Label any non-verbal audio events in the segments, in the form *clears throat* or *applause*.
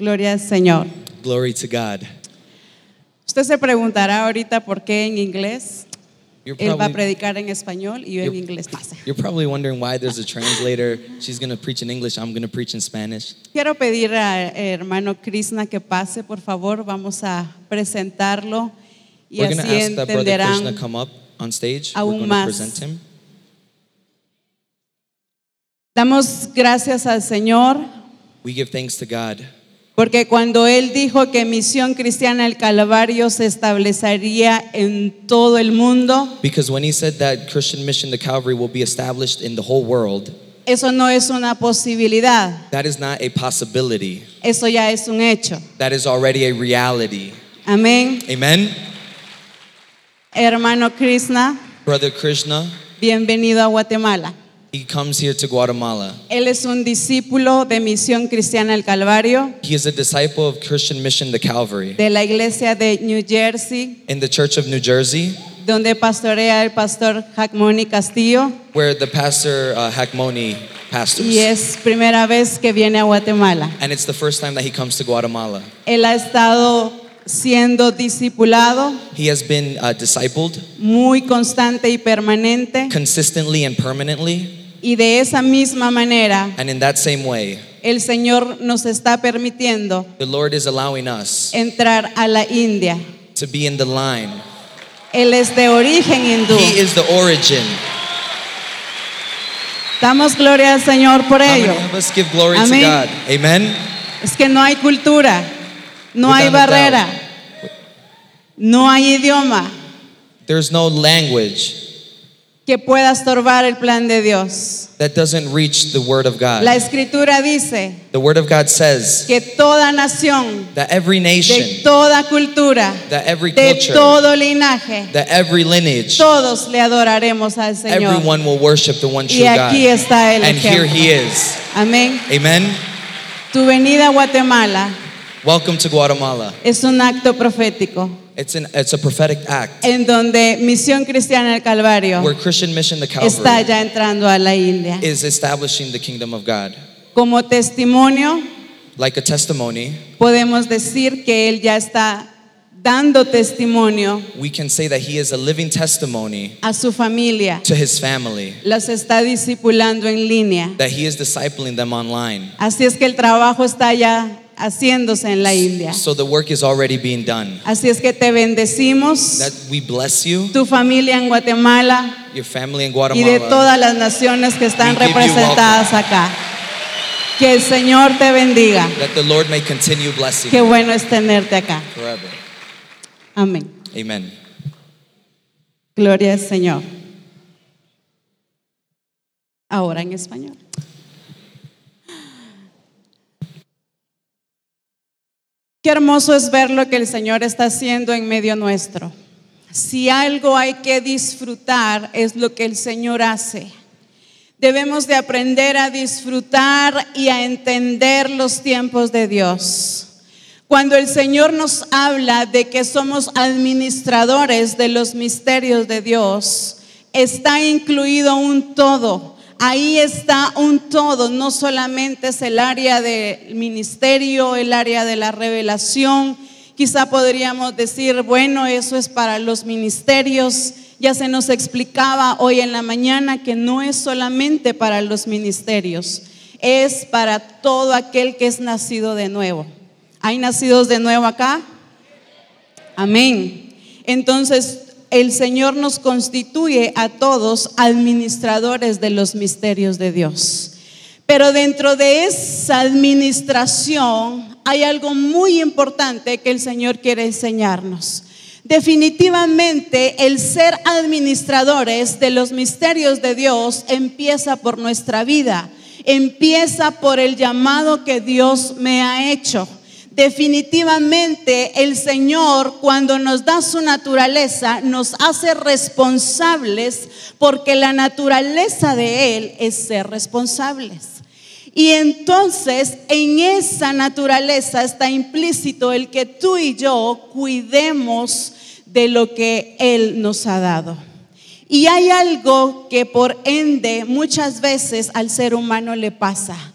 Gloria al Señor. Glory to God. Usted se preguntará ahorita por qué en inglés. You're Él va a predicar en español y yo en inglés. dice. you're probably wondering why there's a translator. She's going to preach in English, I'm going to preach in Spanish. Quiero pedir a hermano Krishna que pase, por favor. Vamos a presentarlo y We're going to así ask that Brother Krishna entenderán. come up on stage. We're aún to más. present him. Damos gracias al Señor We give thanks to God porque cuando Él dijo que Misión Cristiana el Calvario se establecería en todo el mundo, because when he said that Christian mission to Calvary will be established in the whole world, eso no es una posibilidad, that is not a possibility. eso ya es un hecho. That is already a reality. Amén. Amen. Hermano Krishna, Brother Krishna, bienvenido a Guatemala. He comes here to Guatemala. Él es un discípulo de Misión Cristiana el Calvario He is a disciple of Christian mission to Calvary. de la iglesia de New Jersey, In the Church of New Jersey, donde pastorea el pastor Jacmoni Castillo where the pastor uh, Hakmoni pastors. y es primera vez que viene a Guatemala. And it's the first time that he comes to Guatemala. Él ha estado siendo discipulado He has been uh, discipled muy constante y permanente consistently and permanently. Y de esa misma manera And in that same way, el Señor nos está permitiendo the Lord is allowing us entrar a la India. to be in the line. Él es de origen hindú. He is the origin. Damos gloria al Señor por How ello. many of us give glory Amén. to God? Amen. Es que no hay cultura, no hay Without a barrera, no hay idioma There's no language que pueda estorbar el plan de Dios. that doesn't reach the Word of La God. escritura dice The Word of God says que toda nación, that every de nation, toda cultura, that every de culture, todo linaje, that every lineage, todos le adoraremos al Señor. everyone will worship the one true Y aquí God. está el And here ejemplo. He is. Amén. Amen. Tu venida a Guatemala Welcome to Guatemala. es un acto profético It's an it's a prophetic act en donde Misión Cristiana del Calvario where Christian Mission está Calvary ya entrando a la India. is establishing the kingdom of God. Como testimonio, Like a testimony, podemos decir que Él ya está dando testimonio we can say that he is a living testimony a su familia. to his family, Las está discipulando en línea. that he is discipling them online. Así es que el trabajo está ya haciéndose en la India. So the work is already being done. Así es que te bendecimos, That we bless you, tu familia en Guatemala your family in y de Guatemala. todas las naciones que están We representadas acá. Que el Señor te bendiga. That the Lord may continue blessing Qué bueno es tenerte acá. forever. Amén. Amen. Gloria al Señor. Ahora en español. Qué hermoso es ver lo que el Señor está haciendo en medio nuestro. Si algo hay que disfrutar es lo que el Señor hace. Debemos de aprender a disfrutar y a entender los tiempos de Dios. Cuando el Señor nos habla de que somos administradores de los misterios de Dios, está incluido un todo. Ahí está un todo, no solamente es el área del ministerio, el área de la revelación. Quizá podríamos decir, bueno, eso es para los ministerios. Ya se nos explicaba hoy en la mañana que no es solamente para los ministerios, es para todo aquel que es nacido de nuevo. ¿Hay nacidos de nuevo acá? Amén. Entonces, el Señor nos constituye a todos administradores de los misterios de Dios. Pero dentro de esa administración hay algo muy importante que el Señor quiere enseñarnos. Definitivamente el ser administradores de los misterios de Dios empieza por nuestra vida, empieza por el llamado que Dios me ha hecho. Definitivamente el Señor cuando nos da su naturaleza nos hace responsables porque la naturaleza de Él es ser responsables. Y entonces en esa naturaleza está implícito el que tú y yo cuidemos de lo que Él nos ha dado. Y hay algo que por ende muchas veces al ser humano le pasa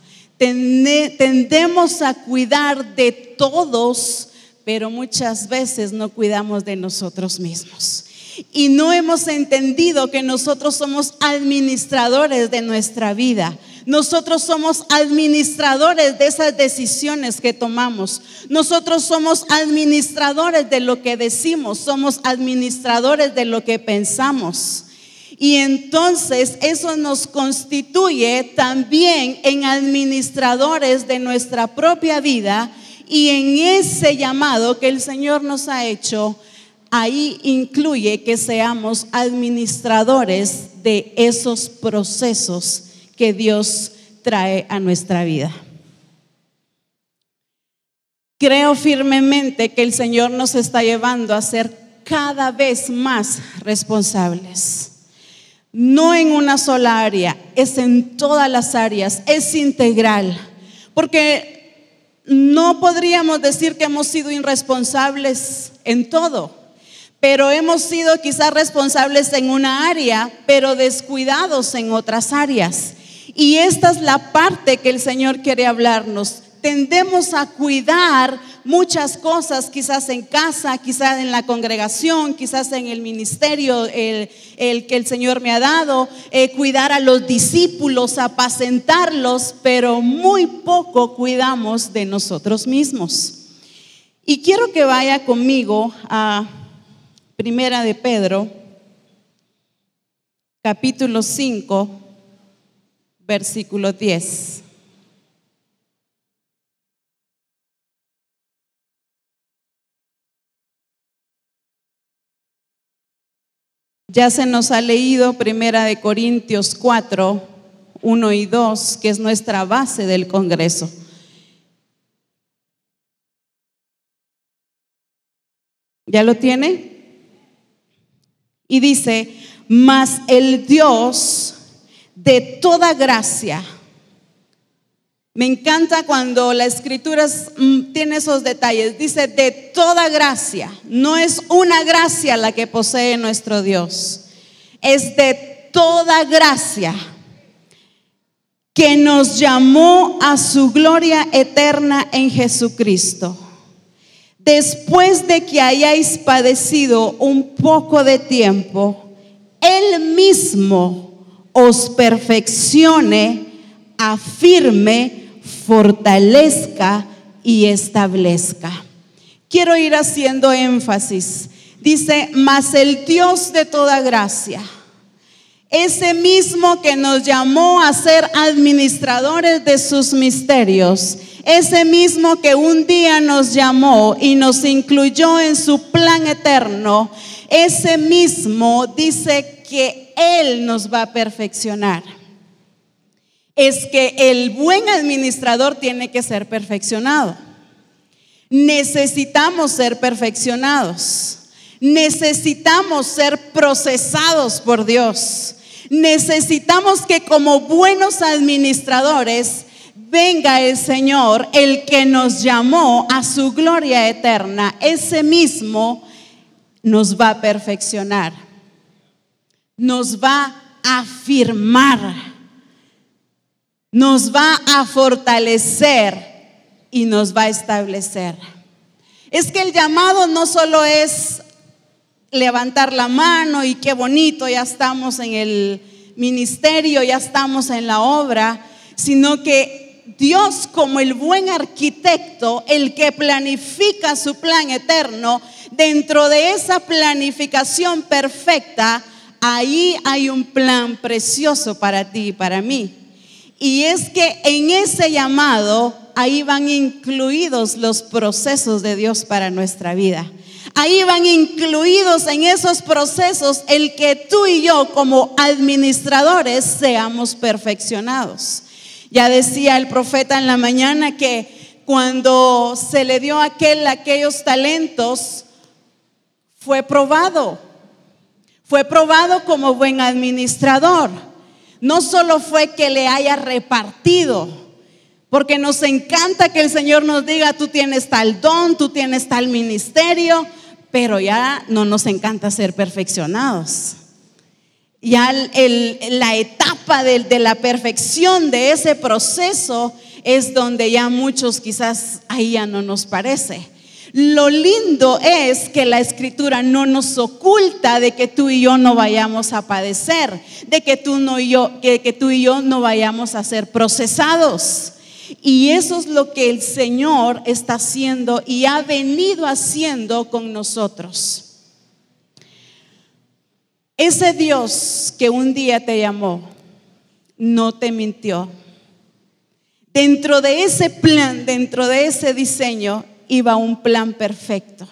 tendemos a cuidar de todos, pero muchas veces no cuidamos de nosotros mismos. Y no hemos entendido que nosotros somos administradores de nuestra vida. Nosotros somos administradores de esas decisiones que tomamos. Nosotros somos administradores de lo que decimos. Somos administradores de lo que pensamos. Y entonces eso nos constituye también en administradores de nuestra propia vida y en ese llamado que el Señor nos ha hecho, ahí incluye que seamos administradores de esos procesos que Dios trae a nuestra vida. Creo firmemente que el Señor nos está llevando a ser cada vez más responsables. No en una sola área, es en todas las áreas, es integral. Porque no podríamos decir que hemos sido irresponsables en todo, pero hemos sido quizás responsables en una área, pero descuidados en otras áreas. Y esta es la parte que el Señor quiere hablarnos. Tendemos a cuidar muchas cosas, quizás en casa, quizás en la congregación, quizás en el ministerio el, el que el Señor me ha dado, eh, cuidar a los discípulos, apacentarlos, pero muy poco cuidamos de nosotros mismos. Y quiero que vaya conmigo a Primera de Pedro, capítulo 5, versículo 10. Ya se nos ha leído Primera de Corintios 4, 1 y 2, que es nuestra base del Congreso. ¿Ya lo tiene? Y dice, mas el Dios de toda gracia. Me encanta cuando la escritura mm, tiene esos detalles. Dice, de toda gracia. No es una gracia la que posee nuestro Dios. Es de toda gracia que nos llamó a su gloria eterna en Jesucristo. Después de que hayáis padecido un poco de tiempo, Él mismo os perfeccione, afirme, fortalezca y establezca. Quiero ir haciendo énfasis. Dice, mas el Dios de toda gracia, ese mismo que nos llamó a ser administradores de sus misterios, ese mismo que un día nos llamó y nos incluyó en su plan eterno, ese mismo dice que Él nos va a perfeccionar. Es que el buen administrador tiene que ser perfeccionado. Necesitamos ser perfeccionados. Necesitamos ser procesados por Dios. Necesitamos que como buenos administradores venga el Señor, el que nos llamó a su gloria eterna, ese mismo nos va a perfeccionar, nos va a afirmar, nos va a fortalecer y nos va a establecer. Es que el llamado no solo es levantar la mano y qué bonito, ya estamos en el ministerio, ya estamos en la obra, sino que Dios como el buen arquitecto, el que planifica su plan eterno, dentro de esa planificación perfecta, ahí hay un plan precioso para ti y para mí. Y es que en ese llamado, ahí van incluidos los procesos de Dios para nuestra vida. Ahí van incluidos en esos procesos el que tú y yo como administradores seamos perfeccionados. Ya decía el profeta en la mañana que cuando se le dio aquel aquellos talentos, fue probado. Fue probado como buen administrador. No solo fue que le haya repartido, porque nos encanta que el Señor nos diga, tú tienes tal don, tú tienes tal ministerio, pero ya no nos encanta ser perfeccionados. Ya la etapa de, de la perfección de ese proceso es donde ya muchos quizás ahí ya no nos parece. Lo lindo es que la escritura no nos oculta de que tú y yo no vayamos a padecer, de que tú, no y yo, que, tú y yo no vayamos a ser procesados. Y eso es lo que el Señor está haciendo y ha venido haciendo con nosotros. Ese Dios que un día te llamó, no te mintió. Dentro de ese plan, dentro de ese diseño, iba un plan perfecto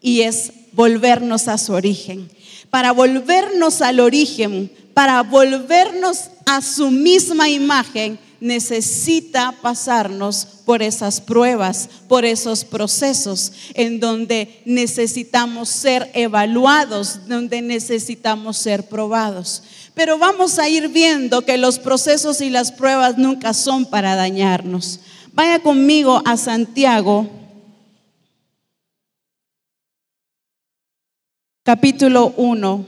y es volvernos a su origen. Para volvernos al origen, para volvernos a su misma imagen, necesita pasarnos por esas pruebas, por esos procesos en donde necesitamos ser evaluados, donde necesitamos ser probados. Pero vamos a ir viendo que los procesos y las pruebas nunca son para dañarnos. Vaya conmigo a Santiago capítulo 1,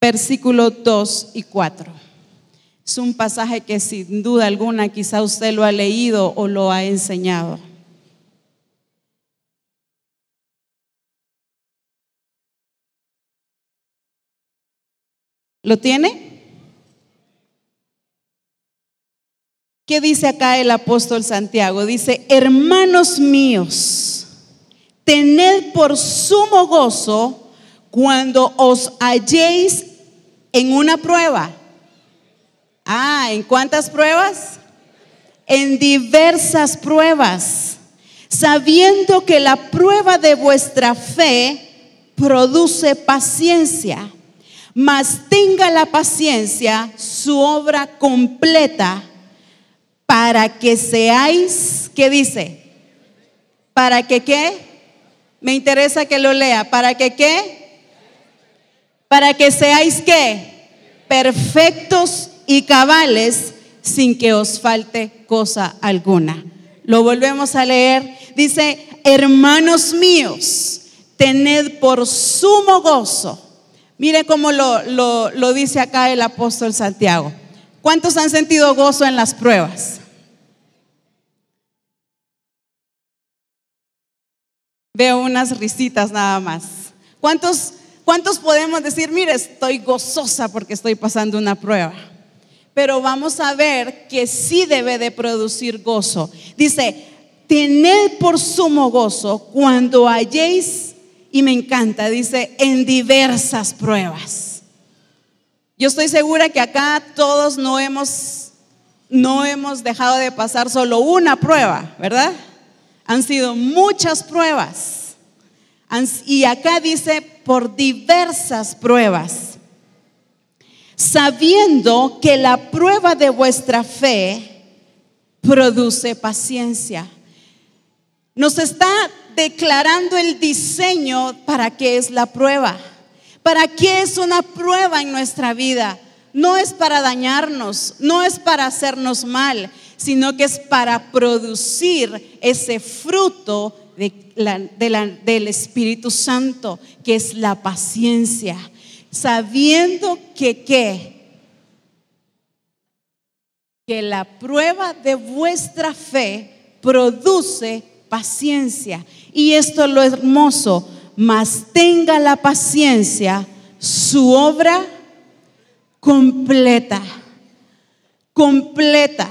versículo 2 y 4. Es un pasaje que sin duda alguna quizá usted lo ha leído o lo ha enseñado. ¿Lo tiene? ¿Qué dice acá el apóstol Santiago? Dice, hermanos míos, tened por sumo gozo cuando os halléis en una prueba. Ah, ¿en cuántas pruebas? En diversas pruebas, sabiendo que la prueba de vuestra fe produce paciencia, mas tenga la paciencia su obra completa para que seáis, ¿qué dice? Para que qué? Me interesa que lo lea. ¿Para que qué? Para que seáis qué? Perfectos y cabales sin que os falte cosa alguna. Lo volvemos a leer. Dice, hermanos míos, tened por sumo gozo. Mire cómo lo, lo, lo dice acá el apóstol Santiago. ¿Cuántos han sentido gozo en las pruebas? Veo unas risitas nada más. ¿Cuántos, ¿Cuántos podemos decir, mire, estoy gozosa porque estoy pasando una prueba? Pero vamos a ver que sí debe de producir gozo. Dice, tened por sumo gozo cuando halléis, y me encanta, dice, en diversas pruebas. Yo estoy segura que acá todos no hemos, no hemos dejado de pasar solo una prueba, ¿verdad? Han sido muchas pruebas. Y acá dice por diversas pruebas. Sabiendo que la prueba de vuestra fe produce paciencia. Nos está declarando el diseño para qué es la prueba. ¿Para qué es una prueba en nuestra vida? No es para dañarnos, no es para hacernos mal, sino que es para producir ese fruto del Espíritu Santo, que es la paciencia, sabiendo que qué, que la prueba de vuestra fe produce paciencia. Y esto es lo hermoso, mas tenga la paciencia su obra completa, completa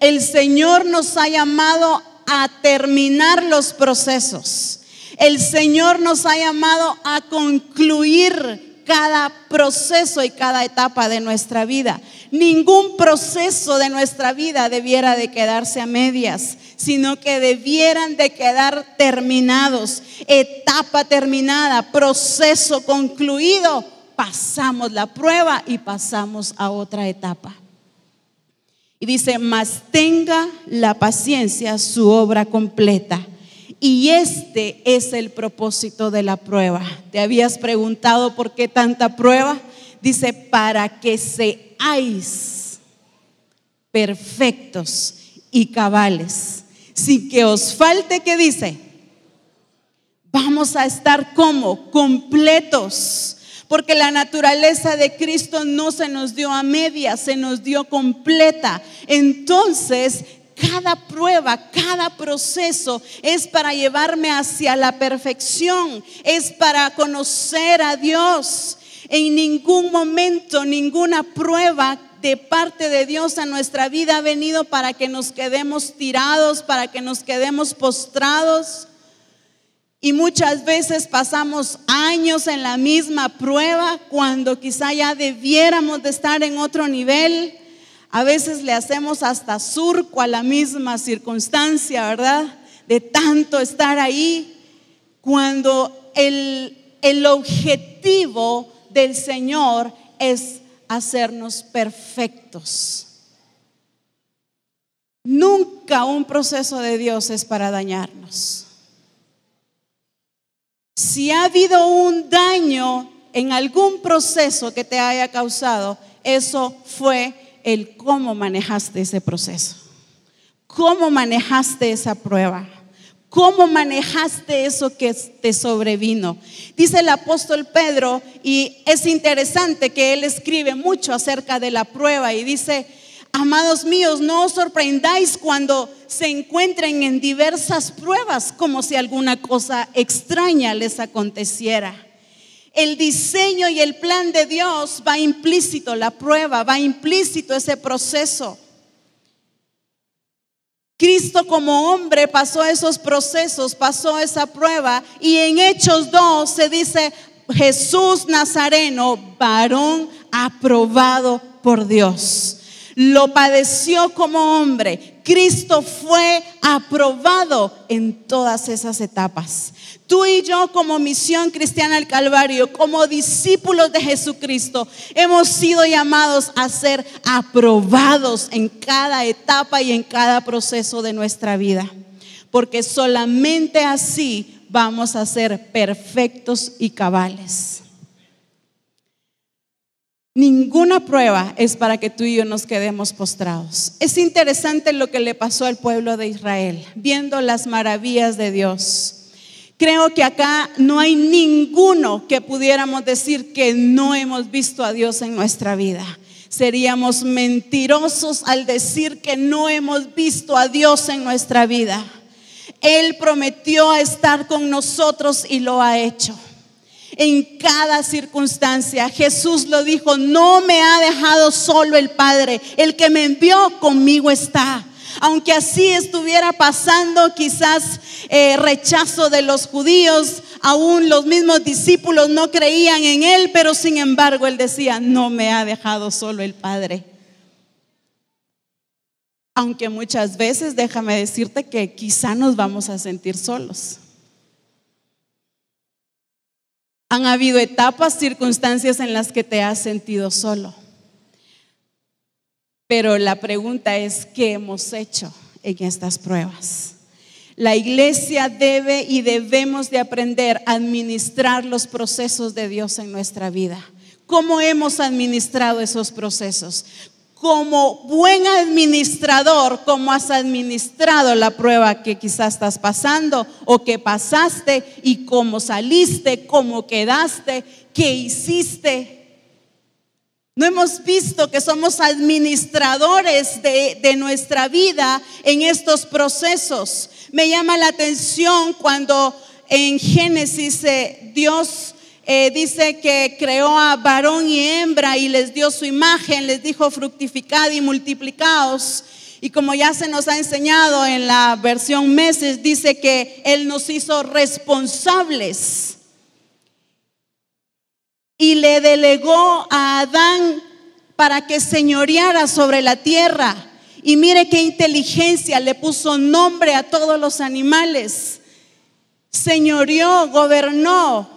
el Señor nos ha llamado a terminar los procesos. El Señor nos ha llamado a concluir cada proceso y cada etapa de nuestra vida. Ningún proceso de nuestra vida debiera de quedarse a medias, sino que debieran de quedar terminados. Etapa terminada, proceso concluido, pasamos la prueba y pasamos a otra etapa. Y dice, mas tenga la paciencia su obra completa. Y este es el propósito de la prueba. ¿Te habías preguntado por qué tanta prueba? Dice, para que seáis perfectos y cabales, sin que os falte, ¿qué dice? Vamos a estar como completos porque la naturaleza de Cristo no se nos dio a media, se nos dio completa. Entonces, cada prueba, cada proceso es para llevarme hacia la perfección, es para conocer a Dios. En ningún momento, ninguna prueba de parte de Dios a nuestra vida ha venido para que nos quedemos tirados, para que nos quedemos postrados. Y muchas veces pasamos años en la misma prueba cuando quizá ya debiéramos de estar en otro nivel. A veces le hacemos hasta surco a la misma circunstancia, ¿verdad? De tanto estar ahí, cuando el, el objetivo del Señor es hacernos perfectos. Nunca un proceso de Dios es para dañarnos. Si ha habido un daño en algún proceso que te haya causado, eso fue el cómo manejaste ese proceso, cómo manejaste esa prueba. ¿Cómo manejaste eso que te sobrevino? Dice el apóstol Pedro, y es interesante que él escribe mucho acerca de la prueba y dice, amados míos, no os sorprendáis cuando se encuentren en diversas pruebas, como si alguna cosa extraña les aconteciera. El diseño y el plan de Dios va implícito, la prueba, va implícito ese proceso. Cristo como hombre pasó esos procesos, pasó esa prueba y en Hechos 2 se dice Jesús Nazareno, varón aprobado por Dios. Lo padeció como hombre. Cristo fue aprobado en todas esas etapas. Tú y yo como misión cristiana al Calvario, como discípulos de Jesucristo, hemos sido llamados a ser aprobados en cada etapa y en cada proceso de nuestra vida. Porque solamente así vamos a ser perfectos y cabales. Ninguna prueba es para que tú y yo nos quedemos postrados. Es interesante lo que le pasó al pueblo de Israel, viendo las maravillas de Dios Creo que acá no hay ninguno que pudiéramos decir que no hemos visto a Dios en nuestra vida. Seríamos mentirosos al decir que no hemos visto a Dios en nuestra vida. Él prometió estar con nosotros y lo ha hecho. En cada circunstancia, Jesús lo dijo, no me ha dejado solo el Padre, el que me envió conmigo está aunque así estuviera pasando quizás eh, rechazo de los judíos, aún los mismos discípulos no creían en él, pero sin embargo él decía, no me ha dejado solo el Padre. Aunque muchas veces, déjame decirte que quizá nos vamos a sentir solos. Han habido etapas, circunstancias en las que te has sentido solo. Pero la pregunta es, ¿qué hemos hecho en estas pruebas? La iglesia debe y debemos de aprender a administrar los procesos de Dios en nuestra vida. ¿Cómo hemos administrado esos procesos? Como buen administrador, ¿cómo has administrado la prueba que quizás estás pasando o que pasaste y cómo saliste, cómo quedaste, qué hiciste? No hemos visto que somos administradores de, nuestra vida en estos procesos. Me llama la atención cuando en Génesis eh, Dios eh, dice que creó a varón y hembra y les dio su imagen, les dijo fructificad y multiplicaos. Y como ya se nos ha enseñado en la versión meses, dice que Él nos hizo responsables y le delegó a Adán para que señoreara sobre la tierra. Y mire qué inteligencia, le puso nombre a todos los animales. Señoreó, gobernó,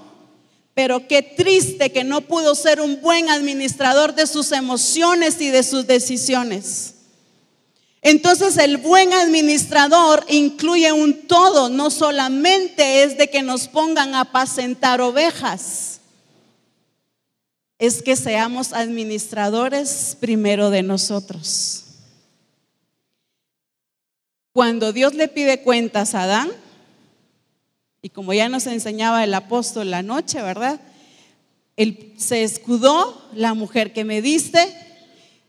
pero qué triste que no pudo ser un buen administrador de sus emociones y de sus decisiones. Entonces el buen administrador incluye un todo, no solamente es de que nos pongan a apacentar ovejas es que seamos administradores primero de nosotros. Cuando Dios le pide cuentas a Adán, y como ya nos enseñaba el apóstol la noche, ¿verdad? Él se escudó, la mujer que me diste,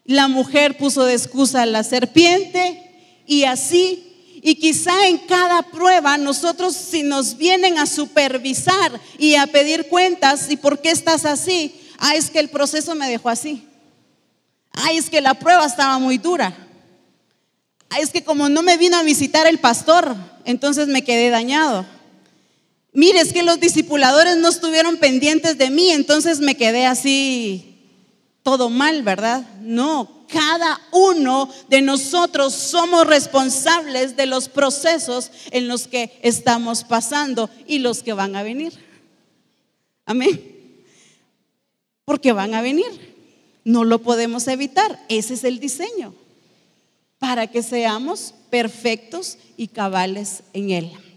la mujer puso de excusa a la serpiente y así. Y quizá en cada prueba nosotros si nos vienen a supervisar y a pedir cuentas, ¿y por qué estás así? Ah, es que el proceso me dejó así. Ay, es que la prueba estaba muy dura. Ay, es que como no me vino a visitar el pastor, entonces me quedé dañado. Mire, es que los discipuladores no estuvieron pendientes de mí, entonces me quedé así todo mal, ¿verdad? No, cada uno de nosotros somos responsables de los procesos en los que estamos pasando y los que van a venir. Amén. Porque van a venir. No lo podemos evitar. Ese es el diseño. Para que seamos perfectos y cabales en Él.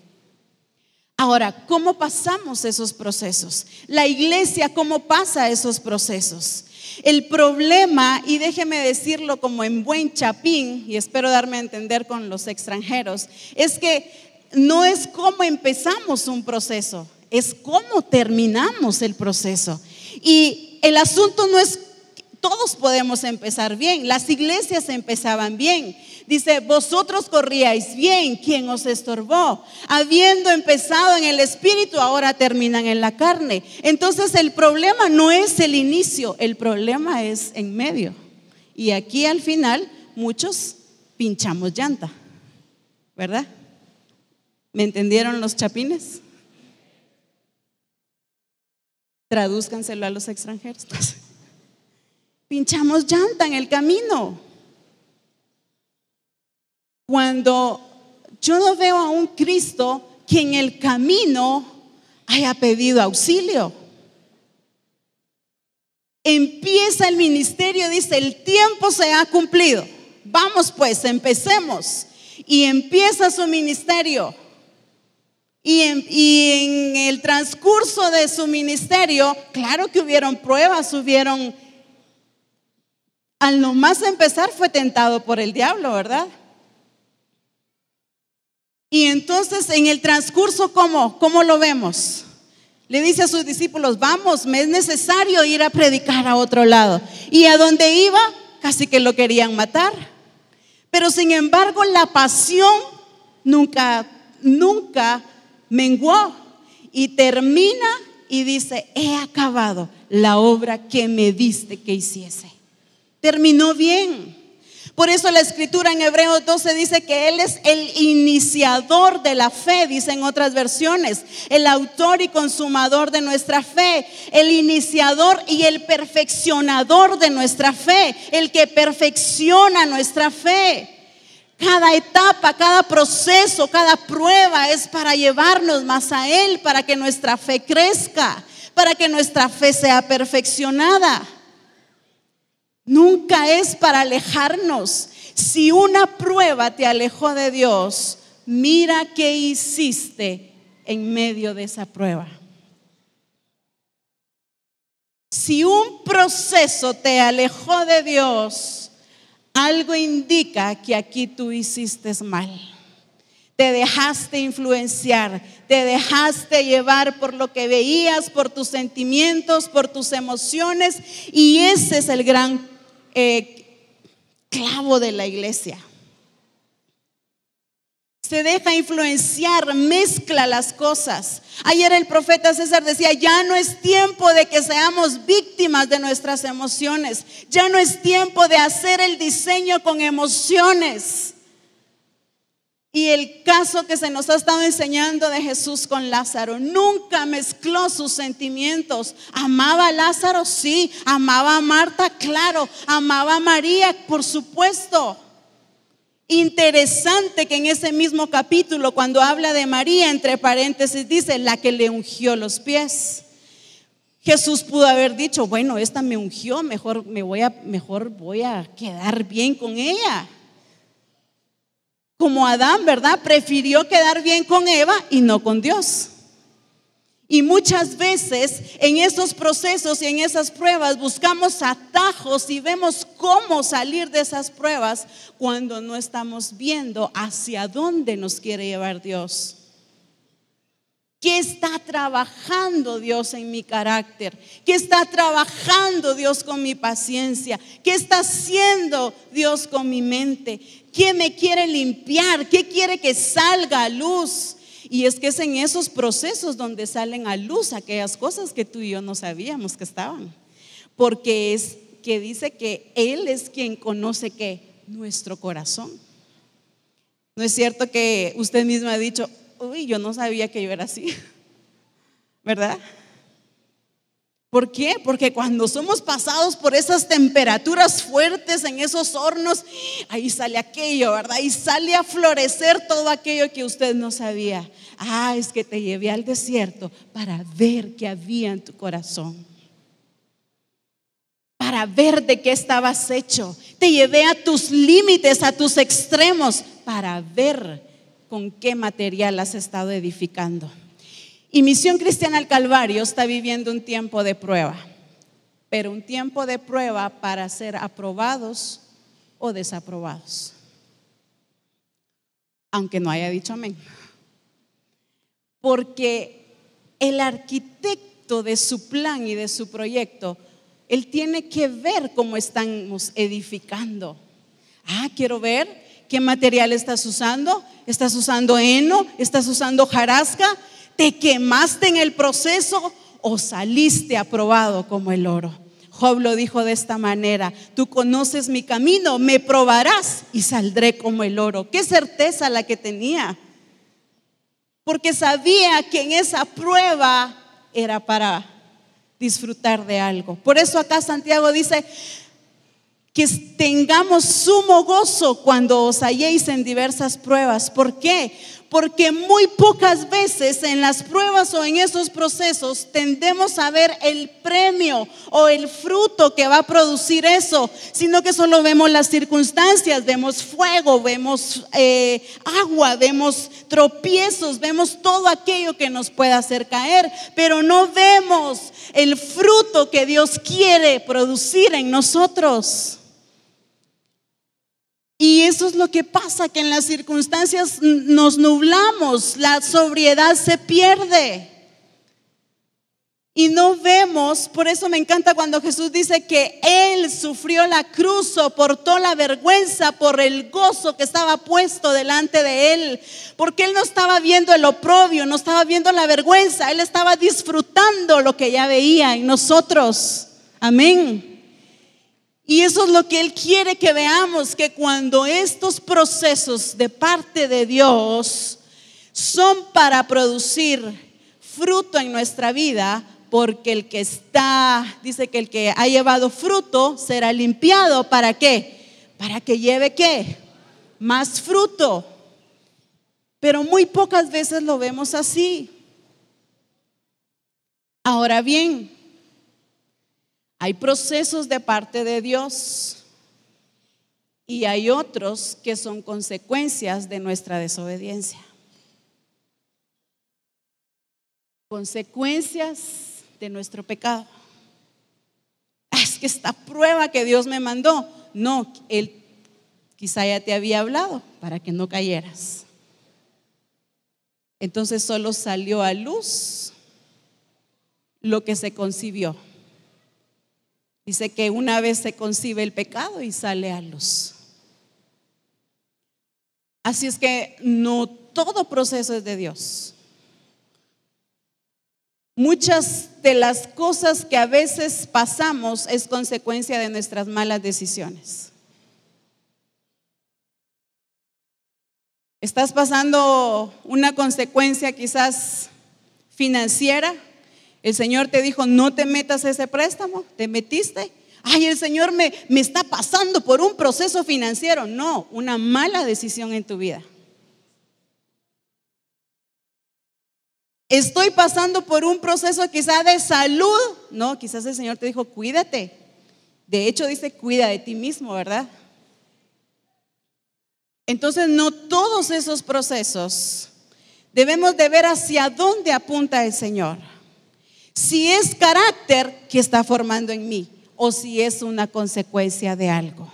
Ahora, ¿cómo pasamos esos procesos? La iglesia, ¿cómo pasa esos procesos? El problema, y déjeme decirlo como en buen chapín, y espero darme a entender con los extranjeros, es que no es cómo empezamos un proceso, es cómo terminamos el proceso. Y el asunto no es, todos podemos empezar bien, las iglesias empezaban bien, Dice, vosotros corríais bien, ¿quién os estorbó? Habiendo empezado en el espíritu, ahora terminan en la carne. Entonces el problema no es el inicio, el problema es en medio. Y aquí al final muchos pinchamos llanta, ¿verdad? ¿Me entendieron los chapines? Tradúzcanselo a los extranjeros. *laughs* Pinchamos llanta en el camino. Cuando yo no veo a un Cristo que en el camino haya pedido auxilio. Empieza el ministerio, dice, el tiempo se ha cumplido. Vamos pues, empecemos. Y empieza su ministerio. Y en, y en, el transcurso de su ministerio, claro que hubieron pruebas, hubieron... Al nomás empezar fue tentado por el diablo, ¿verdad? Y entonces en el transcurso, ¿cómo? ¿Cómo lo vemos? Le dice a sus discípulos, vamos, me es necesario ir a predicar a otro lado. Y a donde iba, casi que lo querían matar. Pero sin embargo, la pasión nunca, nunca menguó. Y termina y dice, he acabado la obra que me diste que hiciese. Terminó bien. Por eso la escritura en Hebreos 12 dice que Él es el iniciador de la fe, dicen otras versiones, el autor y consumador de nuestra fe, el iniciador y el perfeccionador de nuestra fe, el que perfecciona nuestra fe. Cada etapa, cada proceso, cada prueba es para llevarnos más a Él, para que nuestra fe crezca, para que nuestra fe sea perfeccionada. Nunca es para alejarnos. Si una prueba te alejó de Dios, mira qué hiciste en medio de esa prueba. Si un proceso te alejó de Dios, algo indica que aquí tú hiciste mal. Te dejaste influenciar, te dejaste llevar por lo que veías, por tus sentimientos, por tus emociones, y ese es el gran eh, clavo de la iglesia. Se deja influenciar, mezcla las cosas. Ayer el profeta César decía, ya no es tiempo de que seamos víctimas de nuestras emociones. Ya no es tiempo de hacer el diseño con emociones. Y el caso que se nos ha estado enseñando de Jesús con Lázaro, nunca mezcló sus sentimientos. Amaba a Lázaro, sí. Amaba a Marta, claro. Amaba a María, por supuesto. Interesante que en ese mismo capítulo, cuando habla de María, entre paréntesis, dice la que le ungió los pies. Jesús pudo haber dicho, bueno, esta me ungió, mejor me voy a, mejor voy a quedar bien con ella como Adán, ¿verdad? Prefirió quedar bien con Eva y no con Dios. Y muchas veces en esos procesos y en esas pruebas buscamos atajos y vemos cómo salir de esas pruebas cuando no estamos viendo hacia dónde nos quiere llevar Dios. ¿Qué está trabajando Dios en mi carácter? ¿Qué está trabajando Dios con mi paciencia? ¿Qué está haciendo Dios con mi mente? ¿Qué me quiere limpiar? ¿Qué quiere que salga a luz? Y es que es en esos procesos donde salen a luz aquellas cosas que tú y yo no sabíamos que estaban. Porque es que dice que Él es quien conoce que nuestro corazón. No es cierto que usted mismo ha dicho, uy, yo no sabía que yo era así, *laughs* ¿verdad? ¿Por qué? Porque cuando somos pasados por esas temperaturas fuertes en esos hornos, ahí sale aquello, ¿verdad? Y sale a florecer todo aquello que usted no sabía. Ah, es que te llevé al desierto para ver qué había en tu corazón. Para ver de qué estabas hecho. Te llevé a tus límites, a tus extremos, para ver con qué material has estado edificando. Y Misión Cristiana al Calvario está viviendo un tiempo de prueba, pero un tiempo de prueba para ser aprobados o desaprobados. Aunque no haya dicho amén. Porque el arquitecto de su plan y de su proyecto, él tiene que ver cómo estamos edificando. Ah, quiero ver ¿Qué material estás usando? ¿Estás usando heno? ¿Estás usando jarasca? ¿Te quemaste en el proceso o saliste aprobado como el oro? Job lo dijo de esta manera, tú conoces mi camino, me probarás y saldré como el oro. Qué certeza la que tenía, porque sabía que en esa prueba era para disfrutar de algo. Por eso acá Santiago dice, que tengamos sumo gozo cuando os halléis en diversas pruebas. ¿Por qué? Porque muy pocas veces en las pruebas o en esos procesos tendemos a ver el premio o el fruto que va a producir eso, sino que solo vemos las circunstancias, vemos fuego, vemos eh, agua, vemos tropiezos, vemos todo aquello que nos puede hacer caer, pero no vemos el fruto que Dios quiere producir en nosotros. Y eso es lo que pasa, que en las circunstancias nos nublamos, la sobriedad se pierde. Y no vemos, por eso me encanta cuando Jesús dice que Él sufrió la cruz, soportó la vergüenza por el gozo que estaba puesto delante de Él. Porque Él no estaba viendo el oprobio, no estaba viendo la vergüenza, Él estaba disfrutando lo que ya veía en nosotros. Amén. Y eso es lo que Él quiere que veamos, que cuando estos procesos de parte de Dios son para producir fruto en nuestra vida, porque el que está, dice que el que ha llevado fruto será limpiado, ¿para qué? Para que lleve qué? Más fruto. Pero muy pocas veces lo vemos así. Ahora bien, hay procesos de parte de Dios y hay otros que son consecuencias de nuestra desobediencia. Consecuencias de nuestro pecado. Ah, es que esta prueba que Dios me mandó, no, Él quizá ya te había hablado para que no cayeras. Entonces solo salió a luz lo que se concibió. Dice que una vez se concibe el pecado y sale a luz. Así es que no todo proceso es de Dios. Muchas de las cosas que a veces pasamos es consecuencia de nuestras malas decisiones. Estás pasando una consecuencia quizás financiera el Señor te dijo, no te metas ese préstamo, te metiste. Ay, el Señor me, me está pasando por un proceso financiero. No, una mala decisión en tu vida. Estoy pasando por un proceso quizá de salud. No, quizás el Señor te dijo, cuídate. De hecho, dice, cuida de ti mismo, ¿verdad? Entonces, no todos esos procesos debemos de ver hacia dónde apunta el Señor si es carácter que está formando en mí o si es una consecuencia de algo.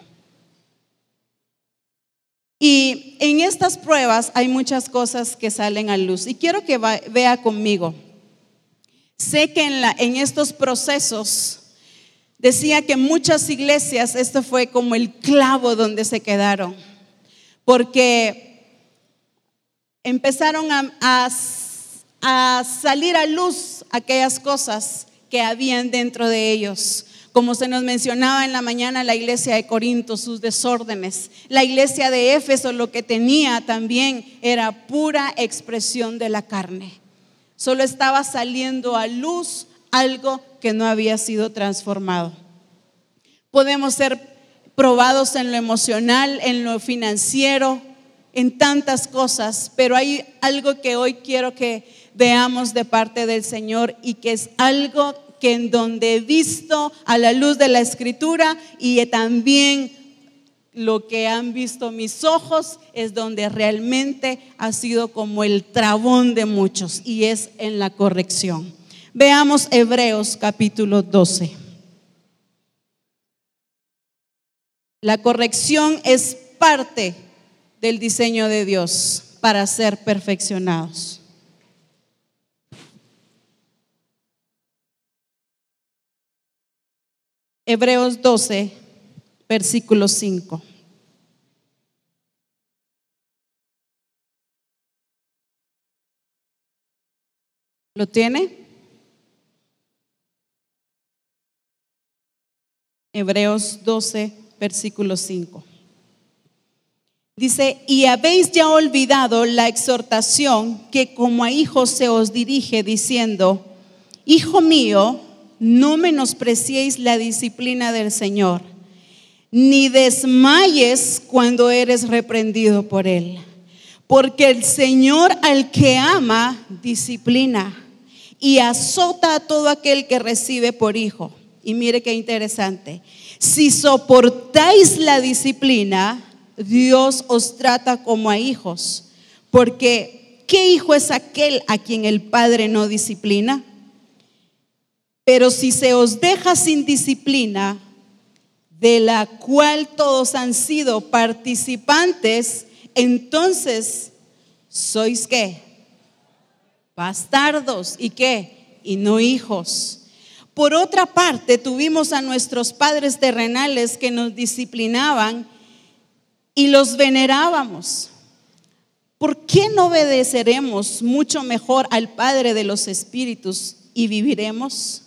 Y en estas pruebas hay muchas cosas que salen a luz. Y quiero que vea conmigo. Sé que en, estos procesos decía que muchas iglesias, esto fue como el clavo donde se quedaron, porque empezaron a- a salir a luz aquellas cosas que habían dentro de ellos. Como se nos mencionaba en la mañana, la iglesia de Corinto, sus desórdenes. La iglesia de Éfeso lo que tenía también era pura expresión de la carne. Solo estaba saliendo a luz algo que no había sido transformado. Podemos ser probados en lo emocional, en lo financiero, en tantas cosas, pero hay algo que hoy quiero que veamos de parte del Señor y que es algo que en donde he visto a la luz de la escritura y también lo que han visto mis ojos es donde realmente ha sido como el trabón de muchos y es en la corrección. Veamos Hebreos capítulo 12. La corrección es parte del diseño de Dios para ser perfeccionados. Hebreos 12, versículo 5. ¿Lo tiene? Hebreos 12, versículo 5. Dice, y habéis ya olvidado la exhortación que como a hijos se os dirige diciendo, Hijo mío, no menospreciéis la disciplina del Señor, ni desmayes cuando eres reprendido por Él. Porque el Señor al que ama, disciplina y azota a todo aquel que recibe por hijo. Y mire qué interesante. Si soportáis la disciplina, Dios os trata como a hijos. Porque, ¿qué hijo es aquel a quien el Padre no disciplina? Pero si se os deja sin disciplina, de la cual todos han sido participantes, entonces sois qué? Bastardos y qué? Y no hijos. Por otra parte, tuvimos a nuestros padres terrenales que nos disciplinaban y los venerábamos. ¿Por qué no obedeceremos mucho mejor al Padre de los Espíritus y viviremos?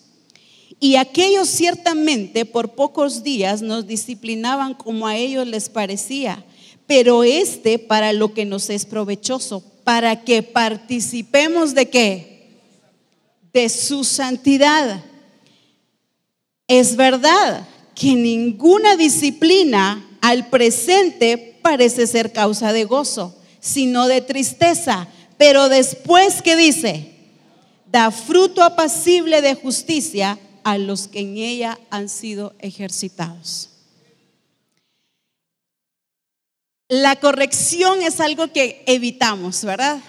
Y aquellos ciertamente por pocos días nos disciplinaban como a ellos les parecía, pero este para lo que nos es provechoso, para que participemos de qué? De su santidad. Es verdad que ninguna disciplina al presente parece ser causa de gozo, sino de tristeza, pero después que dice, da fruto apacible de justicia a los que en ella han sido ejercitados. La corrección es algo que evitamos, ¿verdad?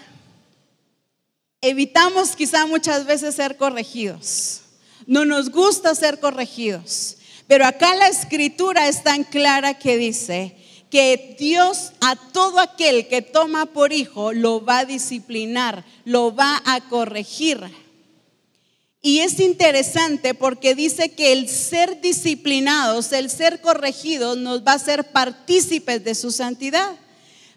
Evitamos quizá muchas veces ser corregidos. No nos gusta ser corregidos. Pero acá la escritura es tan clara que dice que Dios a todo aquel que toma por hijo lo va a disciplinar, lo va a corregir. Y es interesante porque dice que el ser disciplinados, el ser corregidos, nos va a hacer partícipes de su santidad.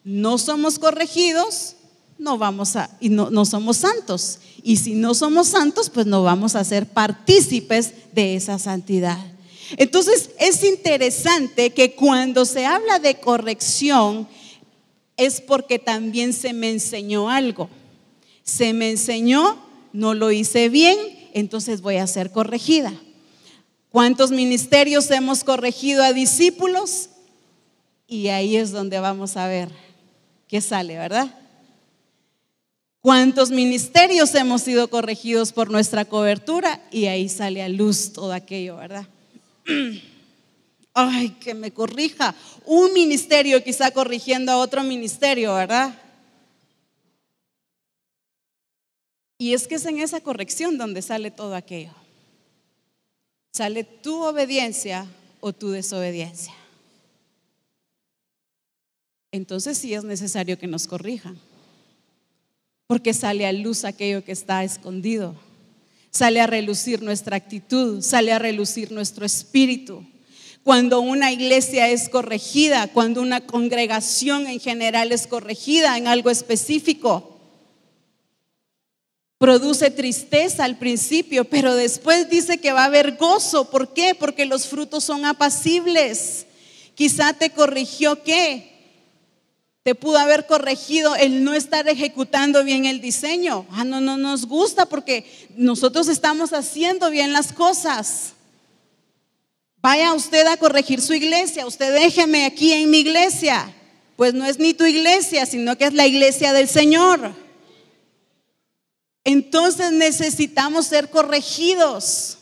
No somos corregidos, no vamos a, y no, no somos santos. Y si no somos santos, pues no vamos a ser partícipes de esa santidad. Entonces es interesante que cuando se habla de corrección es porque también se me enseñó algo. Se me enseñó, no lo hice bien, entonces voy a ser corregida. ¿Cuántos ministerios hemos corregido a discípulos? Y ahí es donde vamos a ver qué sale, ¿verdad? ¿Cuántos ministerios hemos sido corregidos por nuestra cobertura? Y ahí sale a luz todo aquello, ¿verdad? *clears throat* Ay, que me corrija. Un ministerio quizá corrigiendo a otro ministerio, ¿verdad? Y es que es en esa corrección donde sale todo aquello. Sale tu obediencia o tu desobediencia. entonces sí es necesario que nos corrijan. Porque sale a luz aquello que está escondido. Sale a relucir nuestra actitud, sale a relucir nuestro espíritu. Cuando una iglesia es corregida, cuando una congregación en general es corregida en algo específico, produce tristeza al principio, pero después dice que va a haber gozo. ¿Por qué? Porque los frutos son apacibles. Quizá te corrigió qué? Te pudo haber corregido el no estar ejecutando bien el diseño. Ah, no, no nos gusta porque nosotros estamos haciendo bien las cosas. Vaya usted a corregir su iglesia, usted déjeme aquí en mi iglesia. Pues no es ni tu iglesia, sino que es la iglesia del Señor. Entonces necesitamos ser corregidos,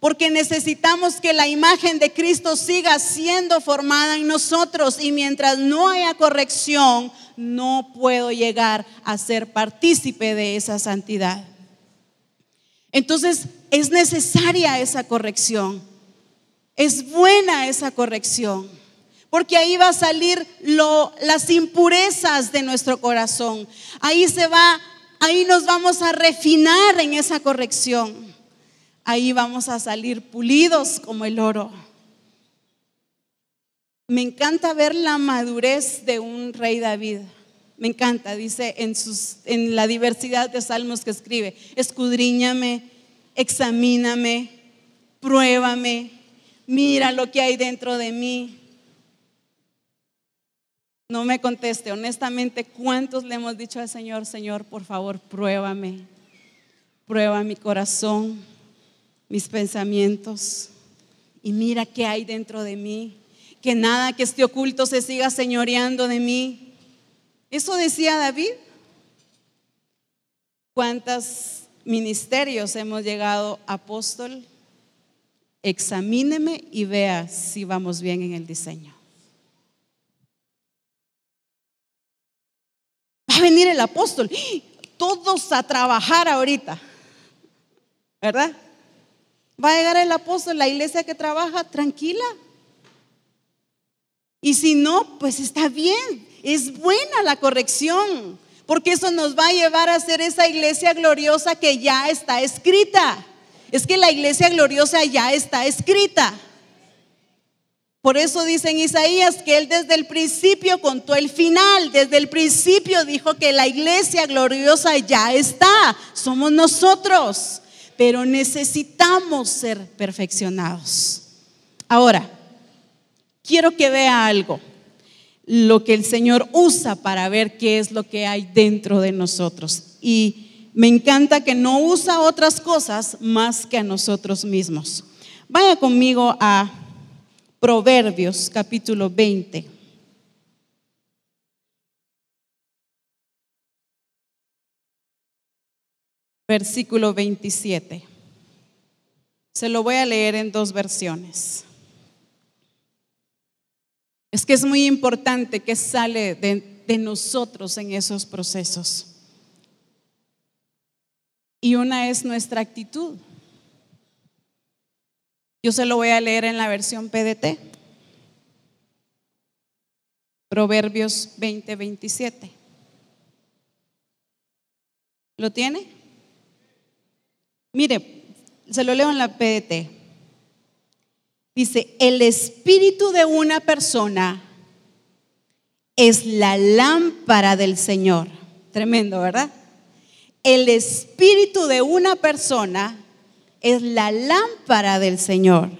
porque necesitamos que la imagen de Cristo siga siendo formada en nosotros y mientras no haya corrección, no puedo llegar a ser partícipe de esa santidad. Entonces es necesaria esa corrección, es buena esa corrección porque ahí va a salir las impurezas de nuestro corazón. Ahí se va Ahí nos vamos a refinar en esa corrección. Ahí vamos a salir pulidos como el oro. Me encanta ver la madurez de un rey David. Me encanta, dice en, la diversidad de salmos que escribe, escudriñame, examíname, pruébame, mira lo que hay dentro de mí. No me conteste, honestamente, ¿cuántos le hemos dicho al Señor, Señor, por favor, pruébame, prueba mi corazón, mis pensamientos y mira qué hay dentro de mí, que nada que esté oculto se siga señoreando de mí. Eso decía David. ¿Cuántos ministerios hemos llegado, apóstol? Examíneme y vea si vamos bien en el diseño. Va a venir el apóstol, todos a trabajar ahorita, ¿verdad? Va a llegar el apóstol, la iglesia que trabaja, tranquila. Y si no, pues está bien, es buena la corrección, porque eso nos va a llevar a ser esa iglesia gloriosa que ya está escrita. Es que la iglesia gloriosa ya está escrita. Por eso dice en Isaías que él desde el principio contó el final, desde el principio dijo que la iglesia gloriosa ya está, somos nosotros, pero necesitamos ser perfeccionados. Ahora, quiero que vea algo, lo que el Señor usa para ver qué es lo que hay dentro de nosotros. Y me encanta que no usa otras cosas más que a nosotros mismos. Vaya conmigo a Proverbios capítulo 20. Versículo 27. Se lo voy a leer en dos versiones. Es que es muy importante que sale de, de nosotros en esos procesos. Y una es nuestra actitud. Yo se lo voy a leer en la versión PDT. Proverbios 20, 27. ¿Lo tiene? Mire, se lo leo en la PDT. Dice, el espíritu de una persona es la lámpara del Señor. Tremendo, ¿verdad? El espíritu de una persona es la lámpara del Señor.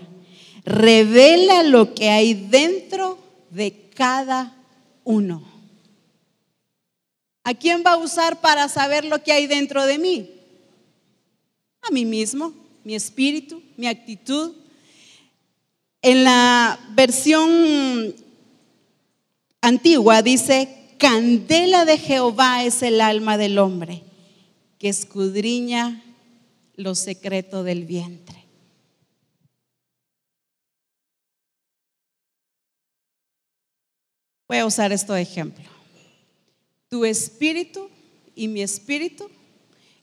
Revela lo que hay dentro de cada uno. ¿A quién va a usar para saber lo que hay dentro de mí? A mí mismo, mi espíritu, mi actitud. En la versión antigua dice, candela de Jehová es el alma del hombre, que escudriña lo secreto del vientre. Voy a usar esto ejemplo. Tu espíritu y mi espíritu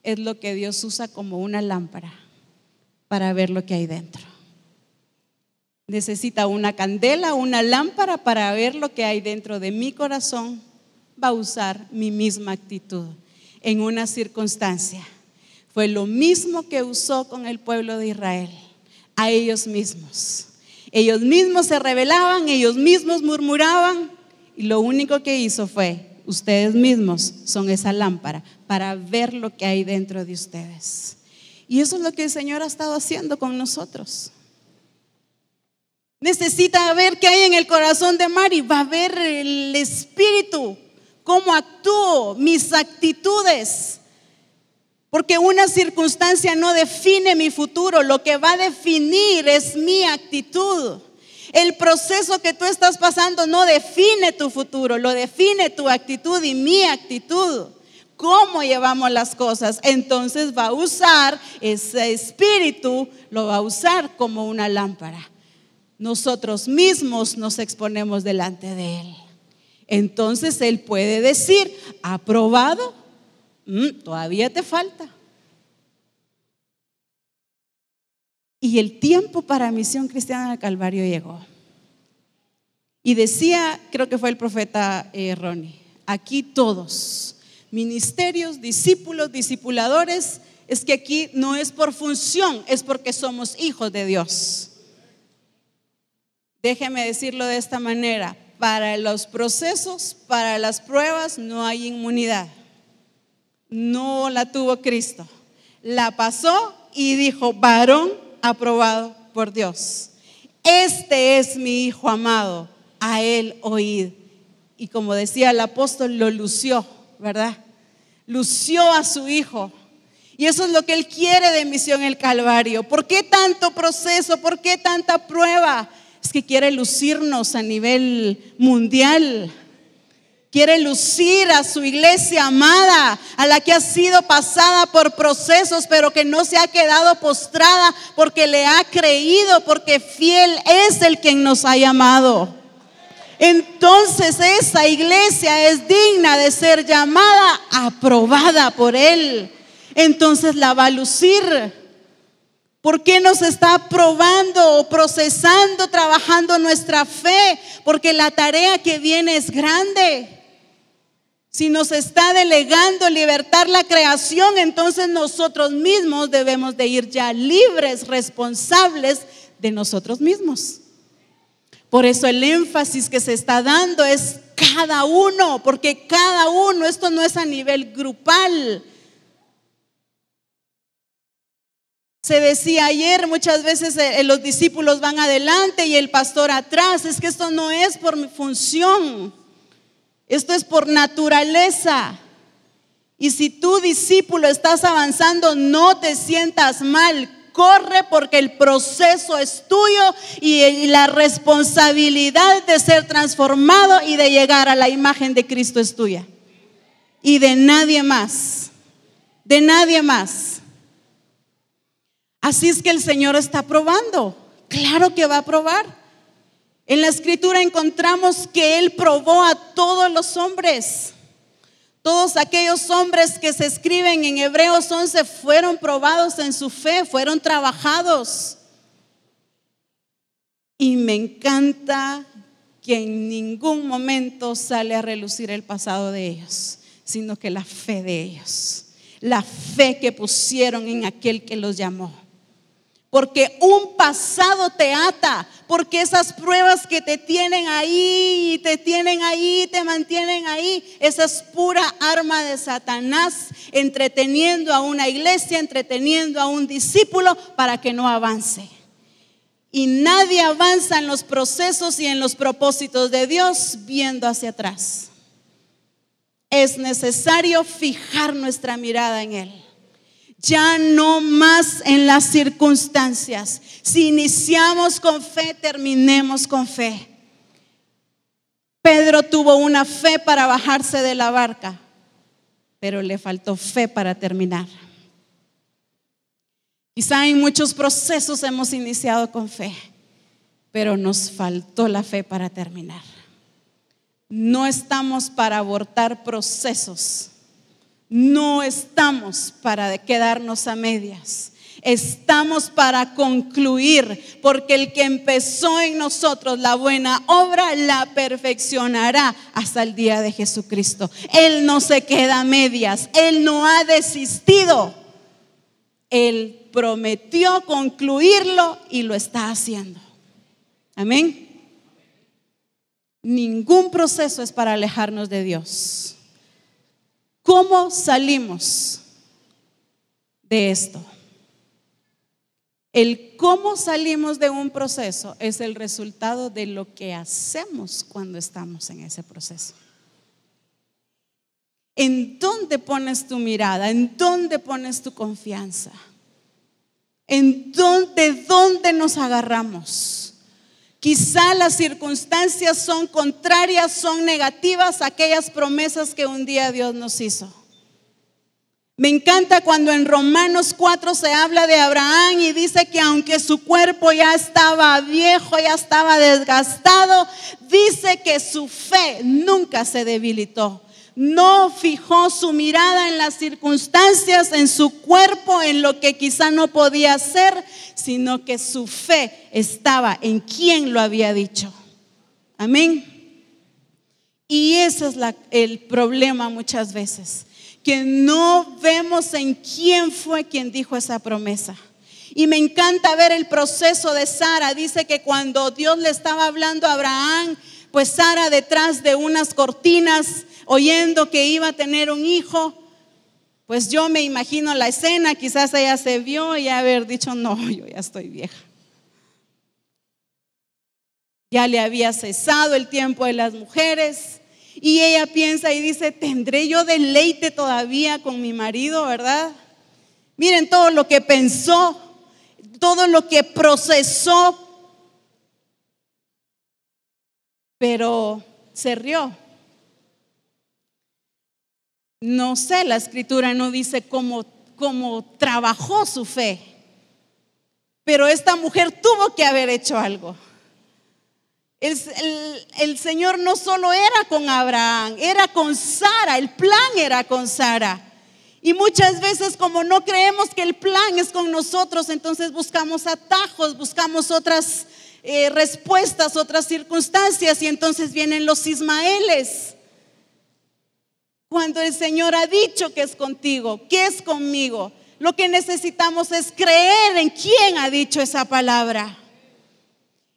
es lo que Dios usa como una lámpara para ver lo que hay dentro. necesita una candela, una lámpara para ver lo que hay dentro de mi corazón, va a usar mi misma actitud en una circunstancia. Fue lo mismo que usó con el pueblo de Israel, a ellos mismos. Ellos mismos se rebelaban, ellos mismos murmuraban y lo único que hizo fue, ustedes mismos son esa lámpara para ver lo que hay dentro de ustedes. Y eso es lo que el Señor ha estado haciendo con nosotros. Necesita ver qué hay en el corazón de Mari, va a ver el espíritu, cómo actúo, mis actitudes. Porque una circunstancia no define mi futuro, lo que va a definir es mi actitud. El proceso que tú estás pasando no define tu futuro, lo define tu actitud y mi actitud. Cómo llevamos las cosas. Entonces va a usar ese espíritu, lo va a usar como una lámpara nosotros mismos nos exponemos delante de Él. Entonces Él puede decir, aprobado, mm, todavía te falta. Y el tiempo para Misión Cristiana del Calvario llegó. Y decía, creo que fue el profeta eh, Ronnie, aquí todos, ministerios, discípulos, discipuladores, es que aquí no es por función, es porque somos hijos de Dios. Déjeme decirlo de esta manera, para los procesos, para las pruebas, no hay inmunidad. No la tuvo Cristo. La pasó y dijo, varón aprobado por Dios. Este es mi Hijo amado, a él oíd. Y como decía el apóstol, lo lució, ¿verdad? Lució a su Hijo. Y eso es lo que Él quiere de misión el Calvario. ¿Por qué tanto proceso? ¿Por qué tanta prueba? es que quiere lucirnos a nivel mundial. Quiere lucir a su iglesia amada, a la que ha sido pasada por procesos, pero que no se ha quedado postrada porque le ha creído, porque fiel es el quien nos ha llamado. Entonces esa iglesia es digna de ser llamada, aprobada por Él. Entonces la va a lucir. ¿Por qué nos está probando o procesando, trabajando nuestra fe? Porque la tarea que viene es grande. Si nos está delegando libertar la creación, entonces nosotros mismos debemos de ir ya libres, responsables de nosotros mismos. Por eso el énfasis que se está dando es cada uno, porque cada uno, esto no es a nivel grupal, Se decía ayer, muchas veces eh, los discípulos van adelante y el pastor atrás. Es que esto no es por mi función, esto es por naturaleza. Y si tu discípulo estás avanzando, no te sientas mal. Corre porque el proceso es tuyo y la responsabilidad de ser transformado y de llegar a la imagen de Cristo es tuya. Y de nadie más. De nadie más. Así es que el Señor está probando. Claro que va a probar. En la escritura encontramos que Él probó a todos los hombres. Todos aquellos hombres que se escriben en Hebreos 11 fueron probados en su fe, fueron trabajados. Y me encanta que en ningún momento sale a relucir el pasado de ellos, sino que la fe de ellos, la fe que pusieron en aquel que los llamó porque un pasado te ata, porque esas pruebas que te tienen ahí, te tienen ahí, te mantienen ahí, esa es pura arma de Satanás, entreteniendo a una iglesia, entreteniendo a un discípulo para que no avance. Y nadie avanza en los procesos y en los propósitos de Dios viendo hacia atrás. Es necesario fijar nuestra mirada en Él ya no más en las circunstancias. Si iniciamos con fe, terminemos con fe. Pedro tuvo una fe para bajarse de la barca, pero le faltó fe para terminar. Quizá en muchos procesos hemos iniciado con fe, pero nos faltó la fe para terminar. No estamos para abortar procesos no estamos para quedarnos a medias. Estamos para concluir, porque el que empezó en nosotros la buena obra la perfeccionará hasta el día de Jesucristo. Él no se queda a medias, Él no ha desistido. Él prometió concluirlo y lo está haciendo. Amén. Ningún proceso es para alejarnos de Dios. ¿Cómo salimos de esto? El cómo salimos de un proceso es el resultado de lo que hacemos cuando estamos en ese proceso. ¿En dónde pones tu mirada? ¿En dónde pones tu confianza? ¿En dónde, dónde nos agarramos? Quizá las circunstancias son contrarias, son negativas a aquellas promesas que un día Dios nos hizo. Me encanta cuando en Romanos 4 se habla de Abraham y dice que aunque su cuerpo ya estaba viejo, ya estaba desgastado, dice que su fe nunca se debilitó. No fijó su mirada en las circunstancias, en su cuerpo, en lo que quizá no podía hacer, sino que su fe estaba en quien lo había dicho. Amén. Y ese es el problema muchas veces que no vemos en quién fue quien dijo esa promesa. Y me encanta ver el proceso de Sara. Dice que cuando Dios le estaba hablando a Abraham, pues Sara detrás de unas cortinas, oyendo que iba a tener un hijo, pues yo me imagino la escena, quizás ella se vio y haber dicho, no, yo ya estoy vieja. Ya le había cesado el tiempo de las mujeres, y ella piensa y dice, ¿tendré yo deleite todavía con mi marido, verdad? Miren todo lo que pensó, todo lo que procesó, pero se rió. No sé, la escritura no dice cómo, cómo trabajó su fe, pero esta mujer tuvo que haber hecho algo. El, Señor no solo era con Abraham, era con Sara, el plan era con Sara. Y muchas veces como no creemos que el plan es con nosotros, entonces buscamos atajos, buscamos otras eh, respuestas, otras circunstancias y entonces vienen los Ismaeles. Cuando el Señor ha dicho que es contigo, que es conmigo, lo que necesitamos es creer en quién ha dicho esa palabra.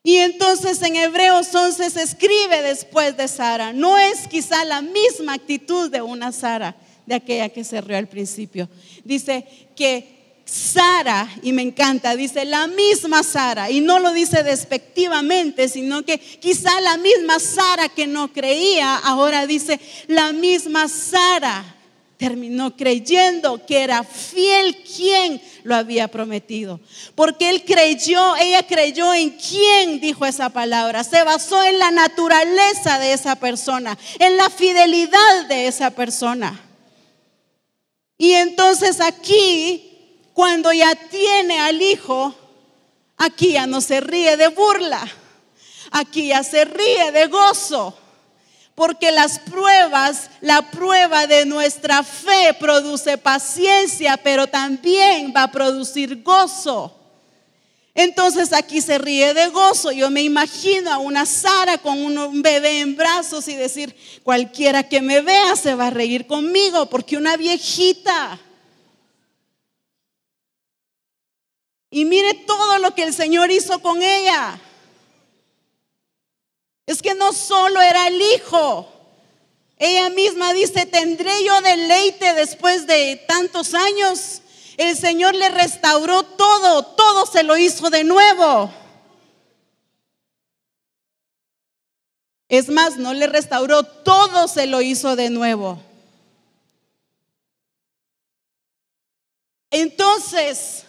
Y entonces en Hebreos 11 se escribe después de Sara. No es quizá la misma actitud de una Sara, de aquella que se rió al principio. Dice que Sara, y me encanta, dice la misma Sara, y no lo dice despectivamente, sino que quizá la misma Sara que no creía, ahora dice la misma Sara terminó creyendo que era fiel quien lo había prometido. Porque él creyó, ella creyó en quien dijo esa palabra. Se basó en la naturaleza de esa persona, en la fidelidad de esa persona. Y entonces aquí, cuando ya tiene al hijo, aquí ya no se ríe de burla, aquí ya se ríe de gozo porque las pruebas, la prueba de nuestra fe produce paciencia, pero también va a producir gozo. Entonces aquí se ríe de gozo. Yo me imagino a una Sara con un bebé en brazos y decir, cualquiera que me vea se va a reír conmigo, porque una viejita. Y mire todo lo que el Señor hizo con ella. Es que no solo era el hijo. Ella misma dice, ¿tendré yo deleite después de tantos años? El Señor le restauró todo, todo se lo hizo de nuevo. Es más, no le restauró, todo se lo hizo de nuevo. Entonces,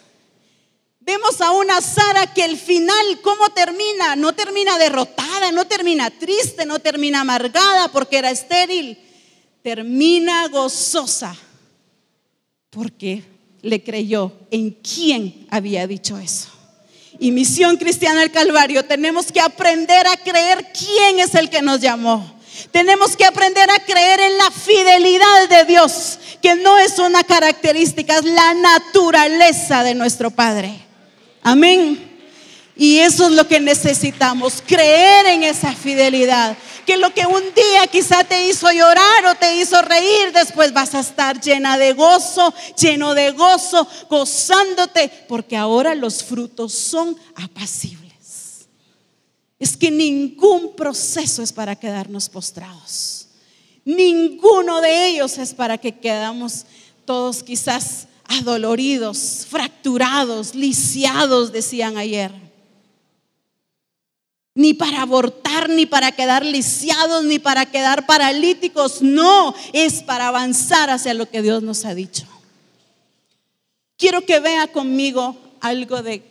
Vemos a una Sara que el final, ¿cómo termina? No termina derrotada, no termina triste, no termina amargada porque era estéril. Termina gozosa porque le creyó en quién había dicho eso. Y Misión Cristiana del Calvario, tenemos que aprender a creer quién es el que nos llamó. Tenemos que aprender a creer en la fidelidad de Dios, que no es una característica, es la naturaleza de nuestro Padre. Amén. Y eso es lo que necesitamos, creer en esa fidelidad. Que lo que un día quizá te hizo llorar o te hizo reír, después vas a estar llena de gozo, lleno de gozo, gozándote, porque ahora los frutos son apacibles. Es que ningún proceso es para quedarnos postrados. Ninguno de ellos es para que quedamos todos quizás adoloridos, fracturados, lisiados, decían ayer. Ni para abortar, ni para quedar lisiados, ni para quedar paralíticos. No, es para avanzar hacia lo que Dios nos ha dicho. Quiero que vea conmigo algo de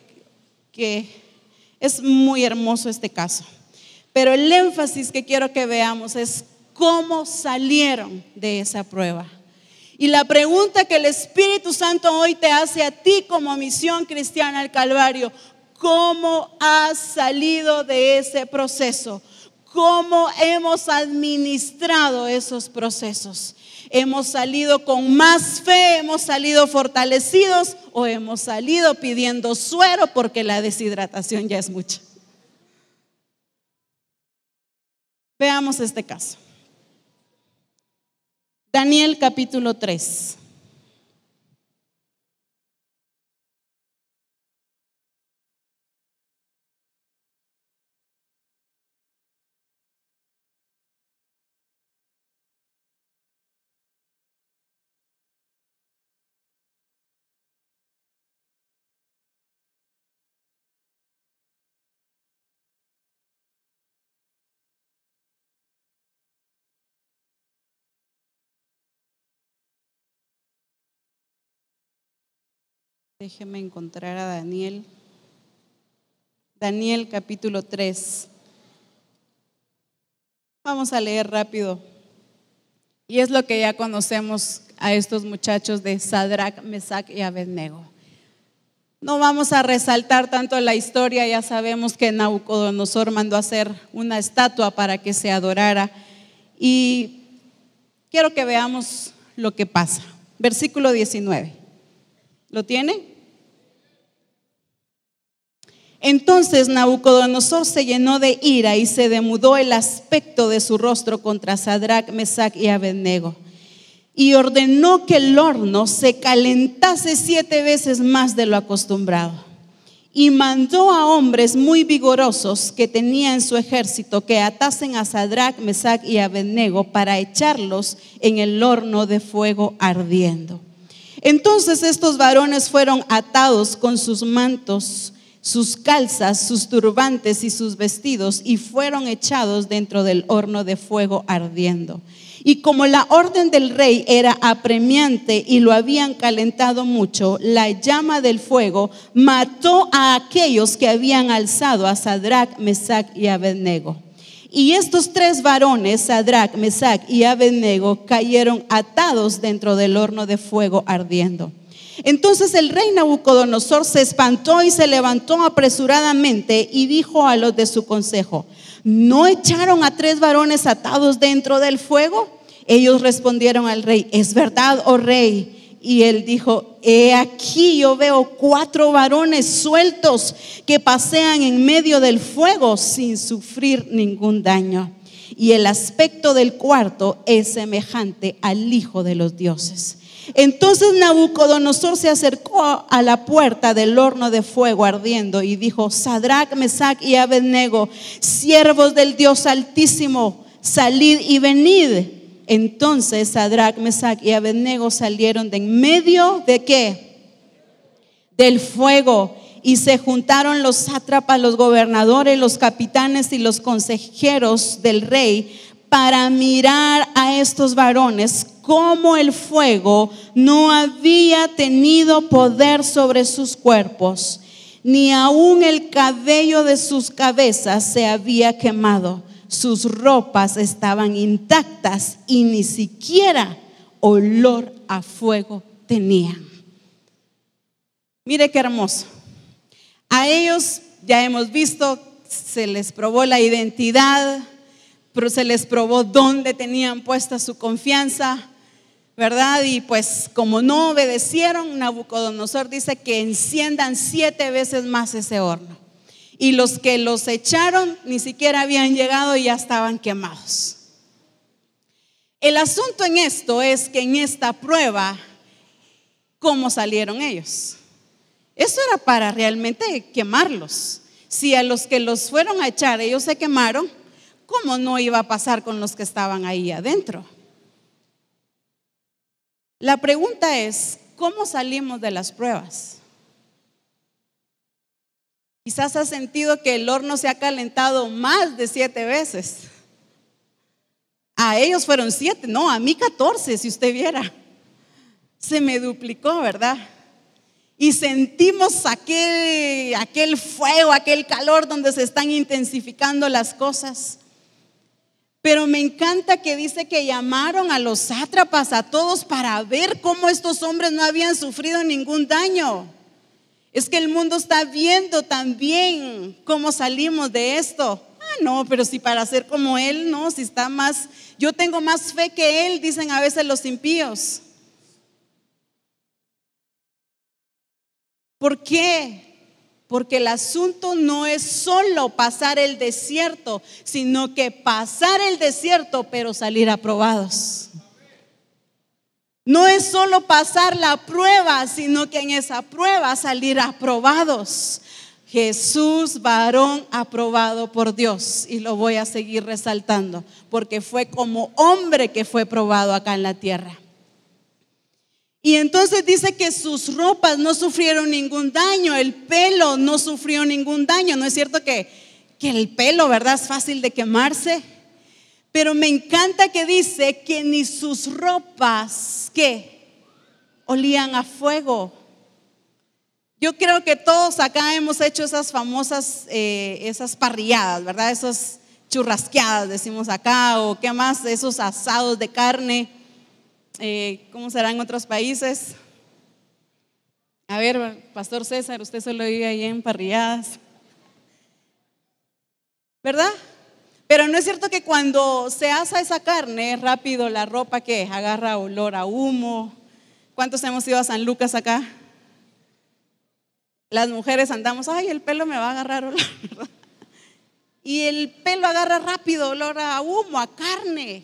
que es muy hermoso este caso. Pero el énfasis que quiero que veamos es cómo salieron de esa prueba. Y la pregunta que el Espíritu Santo hoy te hace a ti como misión cristiana al Calvario, ¿cómo has salido de ese proceso? ¿Cómo hemos administrado esos procesos? ¿Hemos salido con más fe? ¿Hemos salido fortalecidos? ¿O hemos salido pidiendo suero porque la deshidratación ya es mucha? Veamos este caso. Daniel capítulo 3. Déjeme encontrar a Daniel. Daniel capítulo 3. Vamos a leer rápido. Y es lo que ya conocemos a estos muchachos de Sadrach, Mesach y Abednego. No vamos a resaltar tanto la historia, ya sabemos que Nabucodonosor mandó a hacer una estatua para que se adorara. Y quiero que veamos lo que pasa. Versículo 19. ¿Lo tiene? Entonces Nabucodonosor se llenó de ira y se demudó el aspecto de su rostro contra Sadrach, Mesach y Abednego. Y ordenó que el horno se calentase siete veces más de lo acostumbrado. Y mandó a hombres muy vigorosos que tenía en su ejército que atasen a Sadrach, Mesach y Abednego para echarlos en el horno de fuego ardiendo. Entonces estos varones fueron atados con sus mantos, sus calzas, sus turbantes y sus vestidos y fueron echados dentro del horno de fuego ardiendo. Y como la orden del rey era apremiante y lo habían calentado mucho, la llama del fuego mató a aquellos que habían alzado a Sadrach, Mesach y Abednego. Y estos tres varones, Sadrach, Mesach y Abednego, cayeron atados dentro del horno de fuego ardiendo. Entonces el rey Nabucodonosor se espantó y se levantó apresuradamente y dijo a los de su consejo, ¿no echaron a tres varones atados dentro del fuego? Ellos respondieron al rey, es verdad, oh rey. Y él dijo, he aquí yo veo cuatro varones sueltos que pasean en medio del fuego sin sufrir ningún daño. Y el aspecto del cuarto es semejante al Hijo de los dioses. Entonces Nabucodonosor se acercó a la puerta del horno de fuego ardiendo y dijo, Sadrach, Mesach y Abednego, siervos del Dios Altísimo, salid y venid. Entonces Sadrach, Mesach y Abednego salieron de en medio de qué? Del fuego. Y se juntaron los sátrapas, los gobernadores, los capitanes y los consejeros del rey para mirar a estos varones como el fuego no había tenido poder sobre sus cuerpos, ni aún el cabello de sus cabezas se había quemado sus ropas estaban intactas y ni siquiera olor a fuego tenían. Mire qué hermoso. A ellos ya hemos visto, se les probó la identidad, pero se les probó dónde tenían puesta su confianza. ¿verdad? Y pues como no obedecieron, Nabucodonosor dice que enciendan siete veces más ese horno. Y los que los echaron ni siquiera habían llegado y ya estaban quemados. El asunto en esto es que en esta prueba, ¿cómo salieron ellos? Eso era para realmente quemarlos. Si a los que los fueron a echar ellos se quemaron, ¿cómo no iba a pasar con los que estaban ahí adentro? La pregunta es, ¿cómo salimos de las pruebas? Quizás has sentido que el horno se ha calentado más de siete veces. A ellos fueron siete, no, a mí catorce, si usted viera. Se me duplicó, ¿verdad? Y sentimos aquel, aquel fuego, aquel calor donde se están intensificando las cosas. Pero me encanta que dice que llamaron a los sátrapas, a todos, para ver cómo estos hombres no habían sufrido ningún daño. Es que el mundo está viendo también cómo salimos de esto. Ah, no, pero si para ser como Él, no, si está más, yo tengo más fe que Él, dicen a veces los impíos. ¿Por qué? Porque el asunto no es solo pasar el desierto, sino que pasar el desierto, pero salir aprobados. No es solo pasar la prueba, sino que en esa prueba salir aprobados. Jesús, varón aprobado por Dios, y lo voy a seguir resaltando, porque fue como hombre que fue probado acá en la tierra. Y entonces dice que sus ropas no sufrieron ningún daño, el pelo no sufrió ningún daño. ¿No es cierto que, que el pelo, verdad, es fácil de quemarse? Pero me encanta que dice que ni sus ropas, ¿qué? Olían a fuego. Yo creo que todos acá hemos hecho esas famosas, eh, esas parrilladas, ¿verdad? Esas churrasqueadas, decimos acá, o qué más, esos asados de carne eh, ¿cómo será en otros países? A ver, Pastor César, usted solo vive ahí en parrilladas. ¿Verdad? Pero no es cierto que cuando se asa esa carne, rápido la ropa que agarra olor a humo. ¿Cuántos hemos ido a San Lucas acá? Las mujeres andamos, ay, el pelo me va a agarrar olor. *laughs* Y el pelo agarra rápido olor a humo, a carne.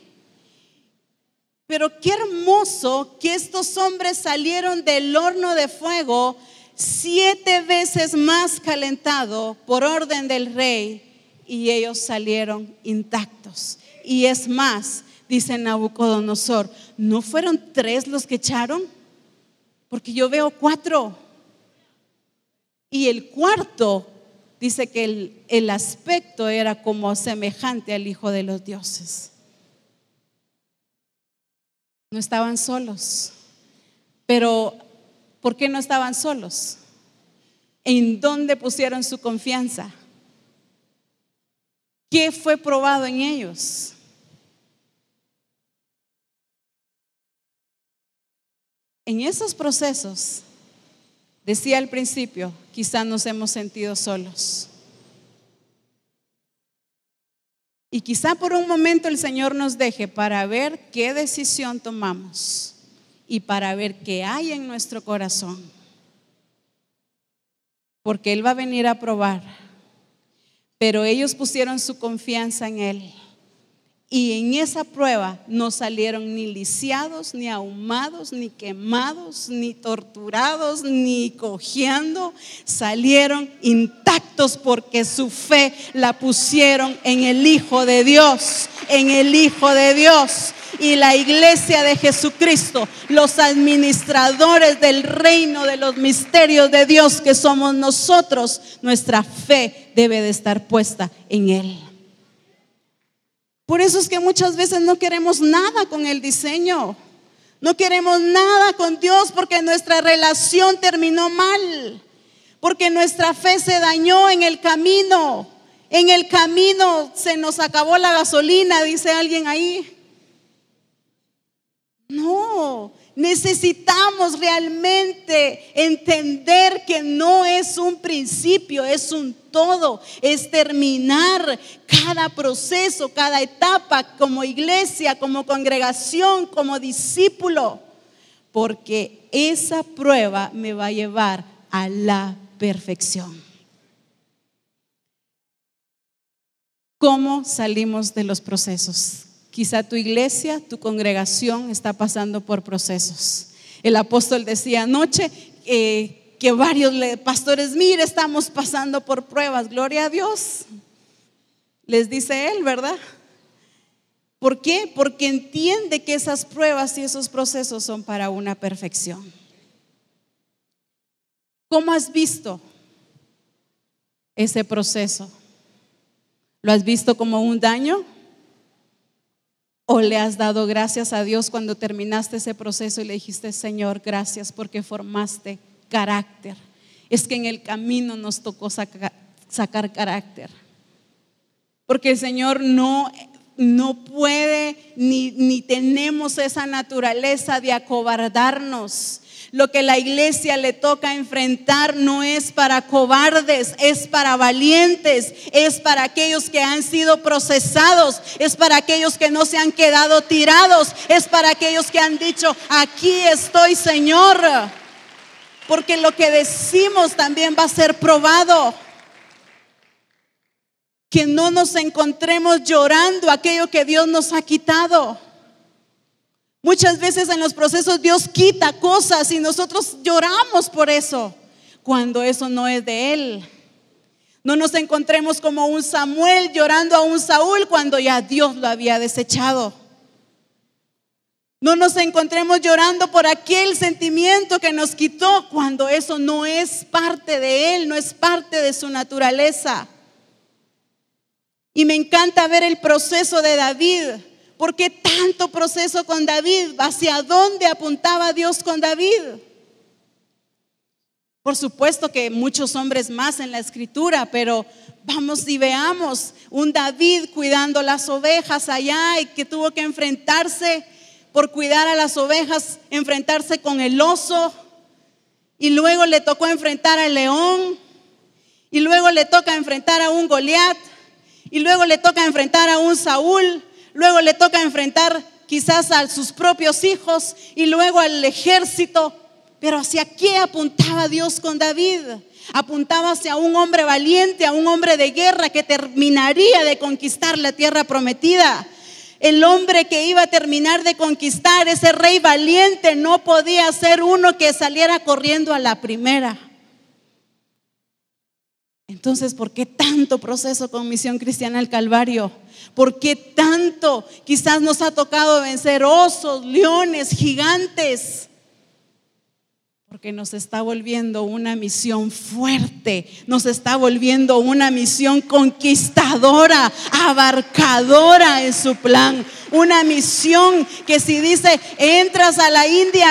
Pero qué hermoso que estos hombres salieron del horno de fuego siete veces más calentado por orden del rey y ellos salieron intactos. Y es más, dice Nabucodonosor, ¿no fueron tres los que echaron? Porque yo veo cuatro. Y el cuarto dice que el, el aspecto era como semejante al Hijo de los Dioses. No estaban solos. Pero, ¿por qué no estaban solos? ¿En dónde pusieron su confianza? ¿Qué fue probado en ellos? En esos procesos, decía al principio, quizás nos hemos sentido solos. Y quizá por un momento el Señor nos deje para ver qué decisión tomamos y para ver qué hay en nuestro corazón. Porque Él va a venir a probar. Pero ellos pusieron su confianza en Él. Y en esa prueba no salieron ni lisiados, ni ahumados, ni quemados, ni torturados, ni cojeando. Salieron intactos porque su fe la pusieron en el Hijo de Dios, en el Hijo de Dios. Y la iglesia de Jesucristo, los administradores del reino de los misterios de Dios que somos nosotros, nuestra fe debe de estar puesta en Él. Por eso es que muchas veces no queremos nada con el diseño. No queremos nada con Dios porque nuestra relación terminó mal. Porque nuestra fe se dañó en el camino. En el camino se nos acabó la gasolina, dice alguien ahí. No, Necesitamos realmente entender que no es un principio, es un todo, es terminar cada proceso, cada etapa como iglesia, como congregación, como discípulo, porque esa prueba me va a llevar a la perfección. ¿Cómo salimos de los procesos? Quizá tu iglesia, tu congregación está pasando por procesos. El apóstol decía anoche eh, que varios pastores, mire, estamos pasando por pruebas, gloria a Dios. Les dice él, ¿verdad? ¿Por qué? Porque entiende que esas pruebas y esos procesos son para una perfección. ¿Cómo has visto ese proceso? ¿Lo has visto como un daño? ¿O le has dado gracias a Dios cuando terminaste ese proceso y le dijiste, Señor, gracias porque formaste carácter? Es que en el camino nos tocó sacar carácter. Porque el Señor no, no puede ni, ni tenemos esa naturaleza de acobardarnos lo que la iglesia le toca enfrentar no es para cobardes, es para valientes, es para aquellos que han sido procesados, es para aquellos que no se han quedado tirados, es para aquellos que han dicho, aquí estoy Señor. Porque lo que decimos también va a ser probado que no nos encontremos llorando aquello que Dios nos ha quitado. Muchas veces en los procesos Dios quita cosas y nosotros lloramos por eso, cuando eso no es de Él. No nos encontremos como un Samuel llorando a un Saúl cuando ya Dios lo había desechado. No nos encontremos llorando por aquel sentimiento que nos quitó cuando eso no es parte de Él, no es parte de su naturaleza. Y me encanta ver el proceso de David ¿Por qué tanto proceso con David? ¿Hacia dónde apuntaba Dios con David? Por supuesto que muchos hombres más en la escritura, pero vamos y veamos un David cuidando las ovejas allá y que tuvo que enfrentarse por cuidar a las ovejas, enfrentarse con el oso y luego le tocó enfrentar al león y luego le toca enfrentar a un Goliat y luego le toca enfrentar a un Saúl luego le toca enfrentar quizás a sus propios hijos y luego al ejército. Pero ¿hacia qué apuntaba Dios con David? Apuntaba hacia un hombre valiente, a un hombre de guerra que terminaría de conquistar la tierra prometida. El hombre que iba a terminar de conquistar, ese rey valiente, no podía ser uno que saliera corriendo a la primera. Entonces, ¿por qué tanto proceso con Misión Cristiana al Calvario? ¿Por qué tanto? Quizás nos ha tocado vencer osos, leones, gigantes. Porque nos está volviendo una misión fuerte, nos está volviendo una misión conquistadora, abarcadora en su plan. Una misión que si dice entras a la India,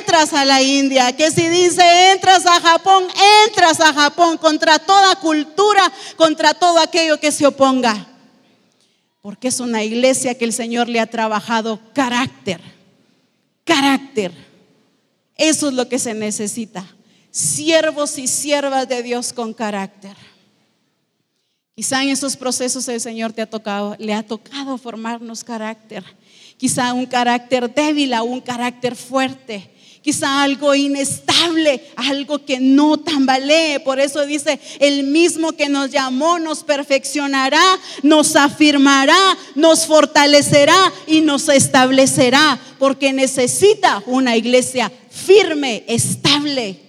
entras a la India. Que si dice entras a Japón, entras a Japón contra toda cultura, contra todo aquello que se oponga. Porque es una iglesia que el Señor le ha trabajado carácter. Carácter. Eso es lo que se necesita. Siervos y siervas de Dios con carácter. Quizá en esos procesos el Señor te ha tocado, le ha tocado formarnos carácter. Quizá un carácter débil a un carácter fuerte quizá algo inestable, algo que no tambalee. Por eso dice, el mismo que nos llamó nos perfeccionará, nos afirmará, nos fortalecerá y nos establecerá, porque necesita una iglesia firme, estable.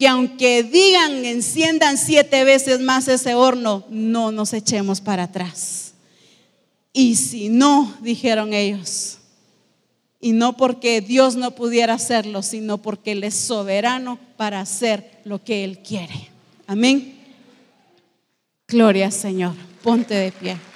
Que aunque digan, enciendan siete veces más ese horno, no nos echemos para atrás. Y si no, dijeron ellos, y no porque Dios no pudiera hacerlo, sino porque Él es soberano para hacer lo que Él quiere. Amén. Gloria Señor. Ponte de pie.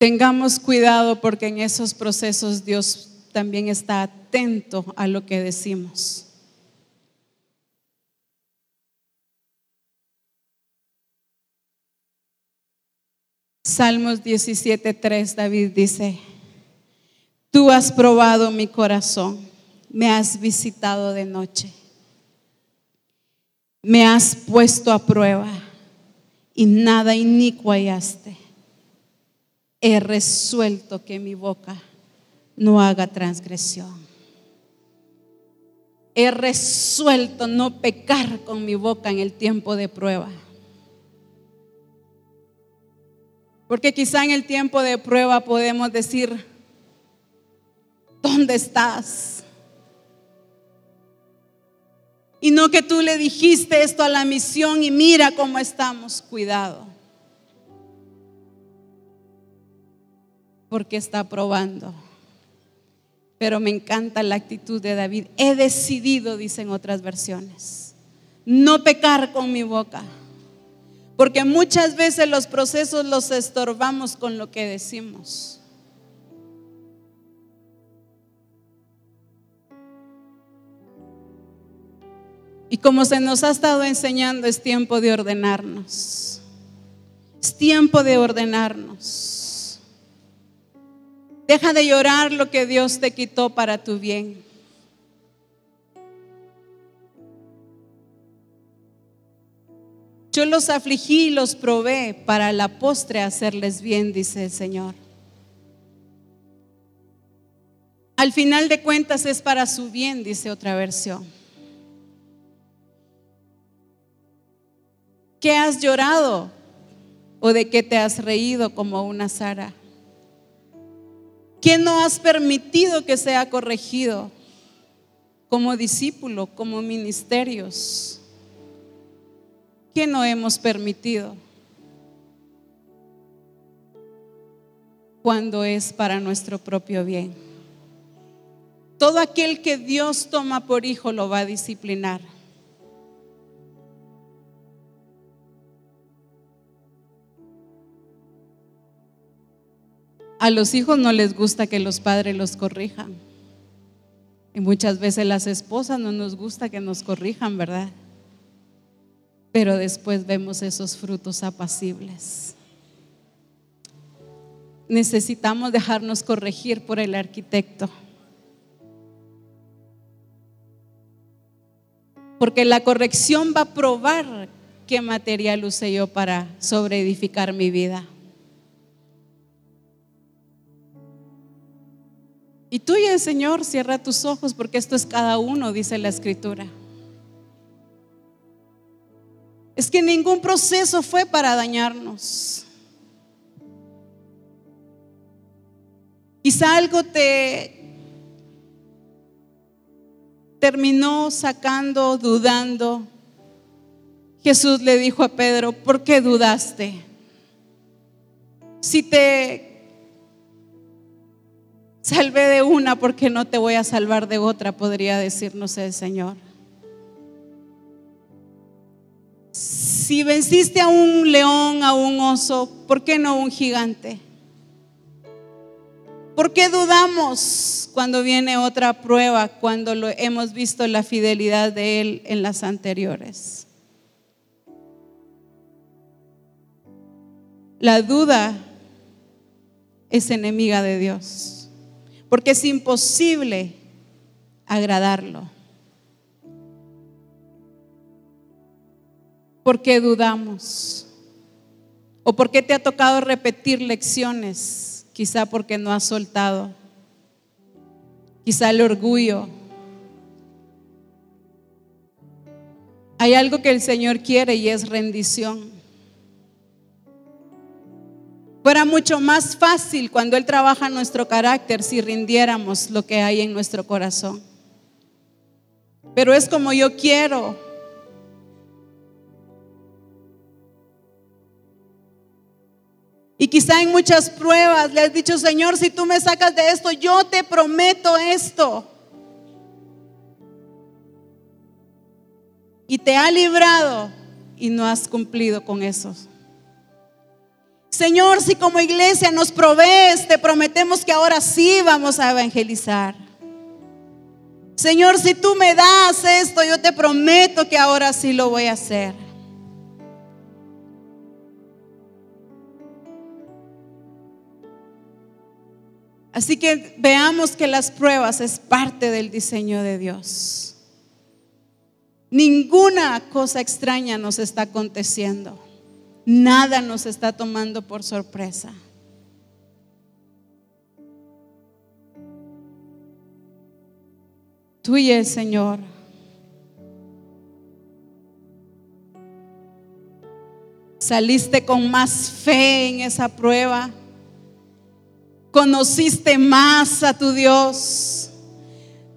Tengamos cuidado porque en esos procesos Dios también está atento a lo que decimos. Salmos 17:3 David dice, Tú has probado mi corazón, me has visitado de noche, me has puesto a prueba y nada inicuo hallaste. He resuelto que mi boca no haga transgresión. He resuelto no pecar con mi boca en el tiempo de prueba. Porque quizá en el tiempo de prueba podemos decir, ¿dónde estás? Y no que tú le dijiste esto a la misión y mira cómo estamos, cuidado. Porque está probando. Pero me encanta la actitud de David. He decidido, dicen otras versiones, no pecar con mi boca. Porque muchas veces los procesos los estorbamos con lo que decimos. Y como se nos ha estado enseñando, es tiempo de ordenarnos. Es tiempo de ordenarnos. Deja de llorar lo que Dios te quitó para tu bien. Yo los afligí y los probé para la postre hacerles bien, dice el Señor. Al final de cuentas es para su bien, dice otra versión. ¿Qué has llorado? ¿O de qué te has reído como una Sara? ¿Qué no has permitido que sea corregido como discípulo, como ministerios? ¿Qué no hemos permitido? Cuando es para nuestro propio bien. Todo aquel que Dios toma por hijo lo va a disciplinar. A los hijos no les gusta que los padres los corrijan. Y muchas veces las esposas no nos gusta que nos corrijan, ¿verdad? Pero después vemos esos frutos apacibles. Necesitamos dejarnos corregir por el arquitecto. Porque la corrección va a probar qué material usé yo para sobreedificar mi vida. Y tú y el Señor cierra tus ojos porque esto es cada uno, dice la escritura. Es que ningún proceso fue para dañarnos. Quizá algo te terminó sacando, dudando. Jesús le dijo a Pedro, ¿por qué dudaste? Si te Salvé de una porque no te voy a salvar de otra, podría decirnos el Señor. Si venciste a un león, a un oso, ¿por qué no un gigante? ¿Por qué dudamos cuando viene otra prueba, cuando lo, hemos visto la fidelidad de Él en las anteriores? La duda es enemiga de Dios porque es imposible agradarlo. ¿Por qué dudamos? ¿O por qué te ha tocado repetir lecciones? Quizá porque no has soltado. Quizá el orgullo. Hay algo que el Señor quiere y es rendición. Fuera mucho más fácil cuando Él trabaja nuestro carácter si rindiéramos lo que hay en nuestro corazón. Pero es como yo quiero. Y quizá en muchas pruebas le has dicho, Señor, si tú me sacas de esto, yo te prometo esto. Y te ha librado y no has cumplido con eso. Señor, si como iglesia nos provees, te prometemos que ahora sí vamos a evangelizar. Señor, si tú me das esto, yo te prometo que ahora sí lo voy a hacer. Así que veamos que las pruebas es parte del diseño de Dios. Ninguna cosa extraña nos está aconteciendo. Nada nos está tomando por sorpresa. Tú y Señor. Saliste con más fe en esa prueba Conociste más a tu Dios.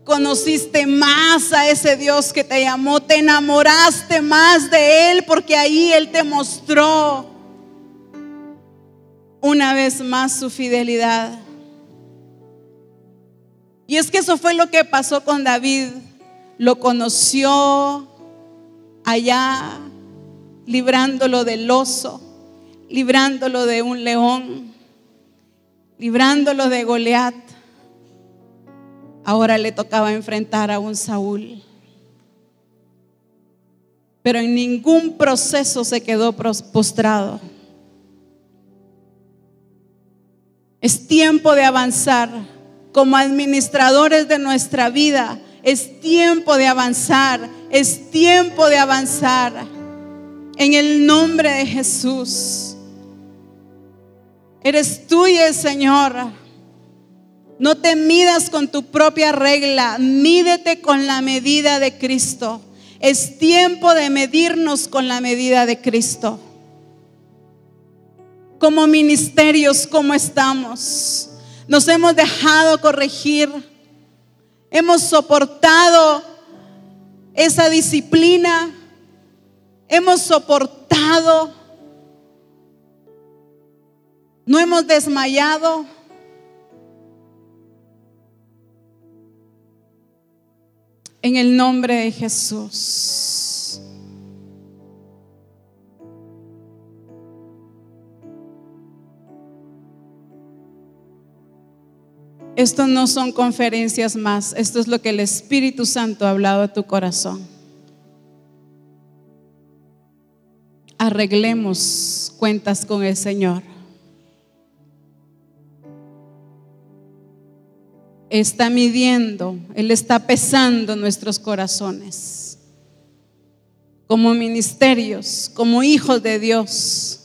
Conociste más a ese Dios que te llamó. Te enamoraste más de Él porque ahí Él te mostró una vez más su fidelidad. Y es que eso fue lo que pasó con David. Lo conoció allá, librándolo del oso, librándolo de un león librándolo de Goliat, ahora le tocaba enfrentar a un Saúl. Pero en ningún proceso se quedó postrado. Es tiempo de avanzar como administradores de nuestra vida. Es tiempo de avanzar. Es tiempo de avanzar. En el nombre de Jesús. Eres tuya, Señor. No te midas con tu propia regla, mídete con la medida de Cristo. Es tiempo de medirnos con la medida de Cristo. Como ministerios, ¿cómo estamos? Nos hemos dejado corregir. Hemos soportado esa disciplina. Hemos soportado no hemos desmayado. En el nombre de Jesús. Esto no son conferencias más, esto es lo que el Espíritu Santo ha hablado a tu corazón. Arreglemos cuentas con el Señor. Está midiendo, Él está pesando nuestros corazones. Como ministerios, como hijos de Dios,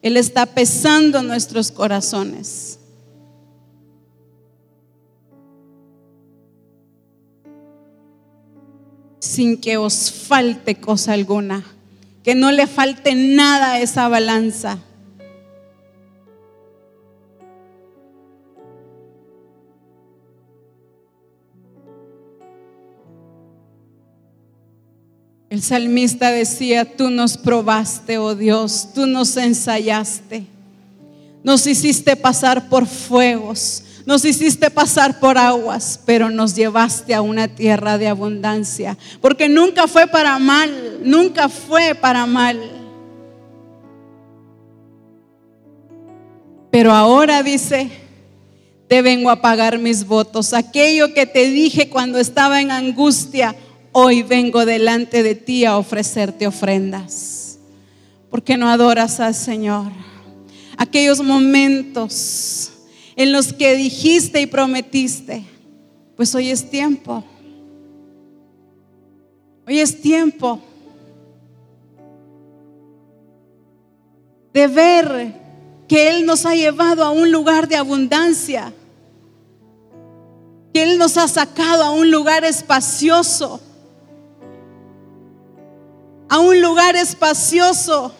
Él está pesando nuestros corazones. Sin que os falte cosa alguna, que no le falte nada a esa balanza El salmista decía, tú nos probaste, oh Dios, tú nos ensayaste, nos hiciste pasar por fuegos, nos hiciste pasar por aguas, pero nos llevaste a una tierra de abundancia, porque nunca fue para mal, nunca fue para mal. Pero ahora dice, te vengo a pagar mis votos, aquello que te dije cuando estaba en angustia, hoy vengo delante de ti a ofrecerte ofrendas. Porque no adoras al Señor. Aquellos momentos en los que dijiste y prometiste, pues hoy es tiempo. Hoy es tiempo de ver que Él nos ha llevado a un lugar de abundancia, que Él nos ha sacado a un lugar espacioso a un lugar espacioso.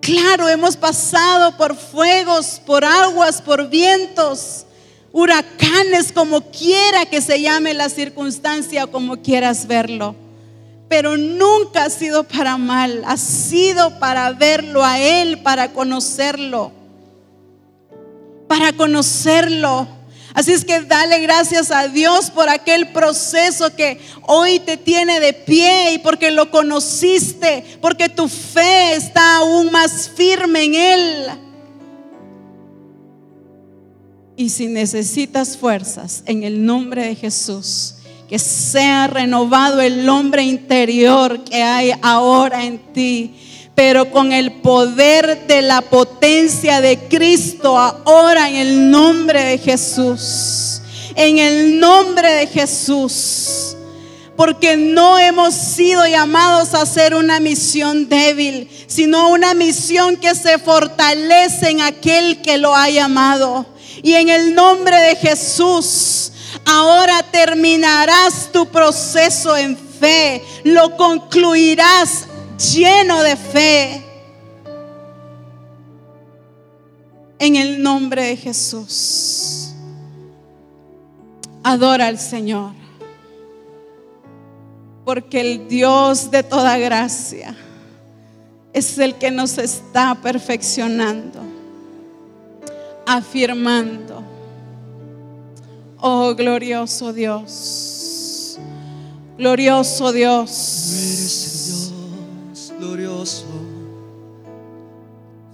Claro, hemos pasado por fuegos, por aguas, por vientos, huracanes, como quiera que se llame la circunstancia como quieras verlo. Pero nunca ha sido para mal, ha sido para verlo a Él, para conocerlo. Para conocerlo, Así es que dale gracias a Dios por aquel proceso que hoy te tiene de pie y porque lo conociste, porque tu fe está aún más firme en Él. Y si necesitas fuerzas, en el nombre de Jesús, que sea renovado el hombre interior que hay ahora en ti pero con el poder de la potencia de Cristo ahora en el nombre de Jesús. En el nombre de Jesús. Porque no hemos sido llamados a hacer una misión débil, sino una misión que se fortalece en aquel que lo ha llamado. Y en el nombre de Jesús, ahora terminarás tu proceso en fe, lo concluirás lleno de fe. En el nombre de Jesús. Adora al Señor. Porque el Dios de toda gracia es el que nos está perfeccionando, afirmando. Oh glorioso Dios, glorioso Dios glorioso.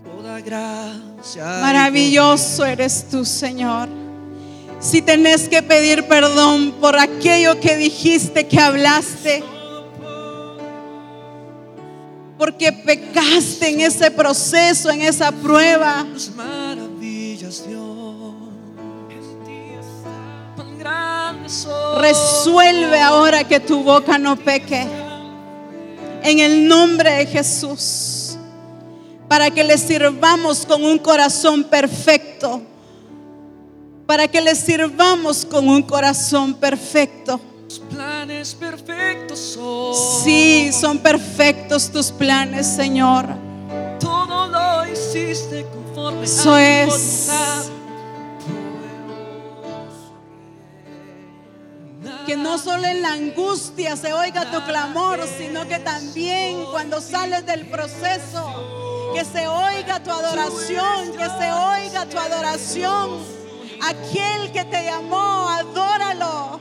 Toda gracia. Maravilloso eres tú, Señor. Si tenés que pedir perdón por aquello que dijiste, que hablaste, porque pecaste en ese proceso, en esa prueba. Maravillas. Resuelve ahora que tu boca no peque en el nombre de Jesús, para que le sirvamos con un corazón perfecto, para que le sirvamos con un corazón perfecto. Tus planes perfectos son. Sí, son perfectos tus planes, Señor. Todo lo hiciste conforme Eso a tu es. voluntad. Que no solo en la angustia se oiga tu clamor, sino que también cuando sales del proceso, que se oiga tu adoración, que se oiga tu adoración. Aquel que te llamó, adóralo.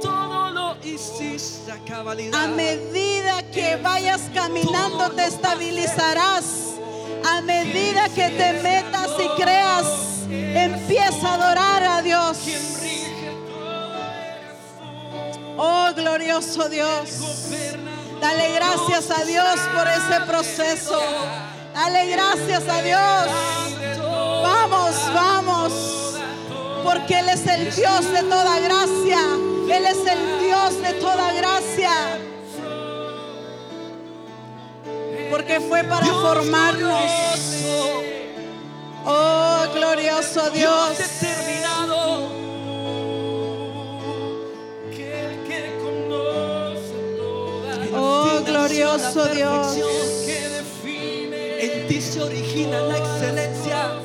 Todo lo hiciste a cabalidad. A medida que vayas caminando te estabilizarás. A medida que te metas y creas, empieza a adorar a Dios. Oh, glorioso Dios. Dale gracias a Dios por ese proceso. Dale gracias a Dios. Vamos, vamos. Porque Él es el Dios de toda gracia. Él es el Dios de toda gracia. Porque fue para formarnos. Oh, glorioso Dios. La Dios. define. En ti se origina la excelencia.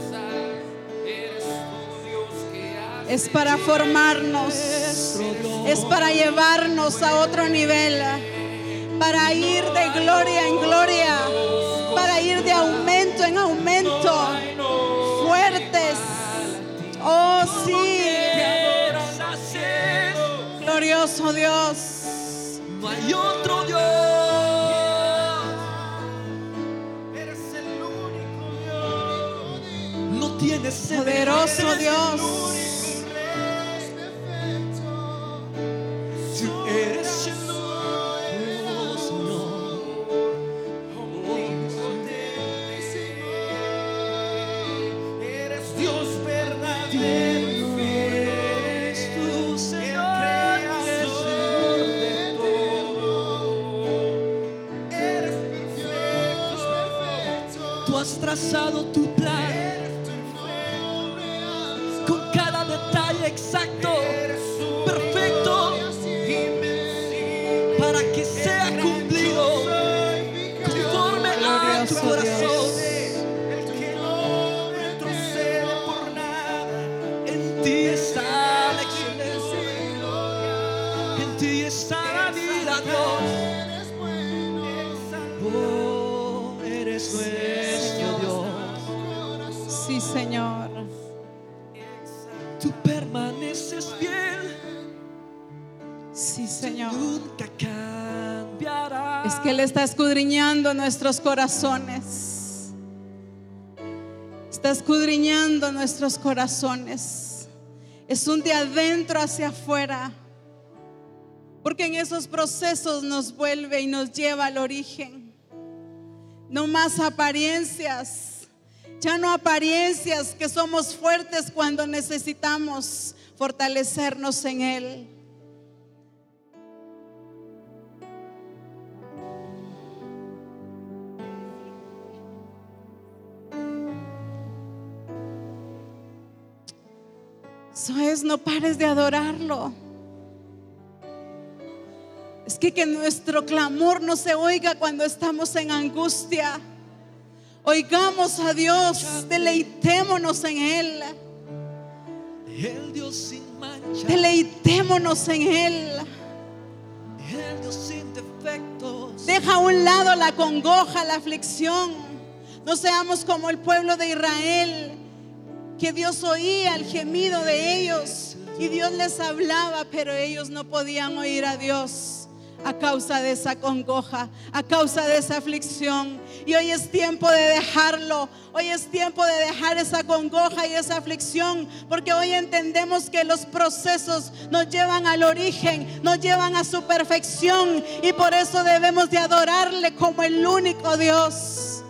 Es para formarnos. Es para llevarnos a otro nivel. Para ir de gloria en gloria. Para ir de aumento en aumento. Fuertes. Oh, sí. Glorioso Dios. No hay otro Dios. Tienes Poderoso Dios. Nuestros corazones. Está escudriñando nuestros corazones. Es un de adentro hacia afuera. Porque en esos procesos nos vuelve y nos lleva al origen. No más apariencias. Ya no apariencias que somos fuertes cuando necesitamos fortalecernos en Él. Eso es, no pares de adorarlo. Es que que nuestro clamor no se oiga cuando estamos en angustia. Oigamos a Dios, deleitémonos en Él, El Dios sin mancha, deleitémonos en Él. el Dios sin defectos. Deja a un lado la congoja, la aflicción. No seamos como el pueblo de Israel, que Dios oía el gemido de ellos y Dios les hablaba, pero ellos no podían oír a Dios a causa de esa congoja, a causa de esa aflicción. Y hoy es tiempo de dejarlo. Hoy es tiempo de dejar esa congoja y esa aflicción, porque hoy entendemos que los procesos nos llevan al origen, nos llevan a su perfección y por eso debemos de adorarle como el único Dios.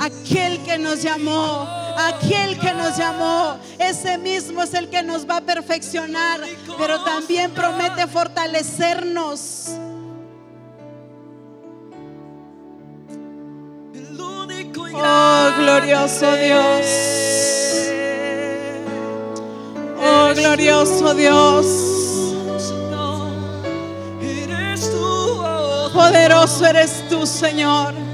Aquel que nos llamó, aquel que nos llamó, ese mismo es el que nos va a perfeccionar, pero también promete fortalecernos. Oh, glorioso Dios. Oh, glorioso Dios. Poderoso eres tú, Señor.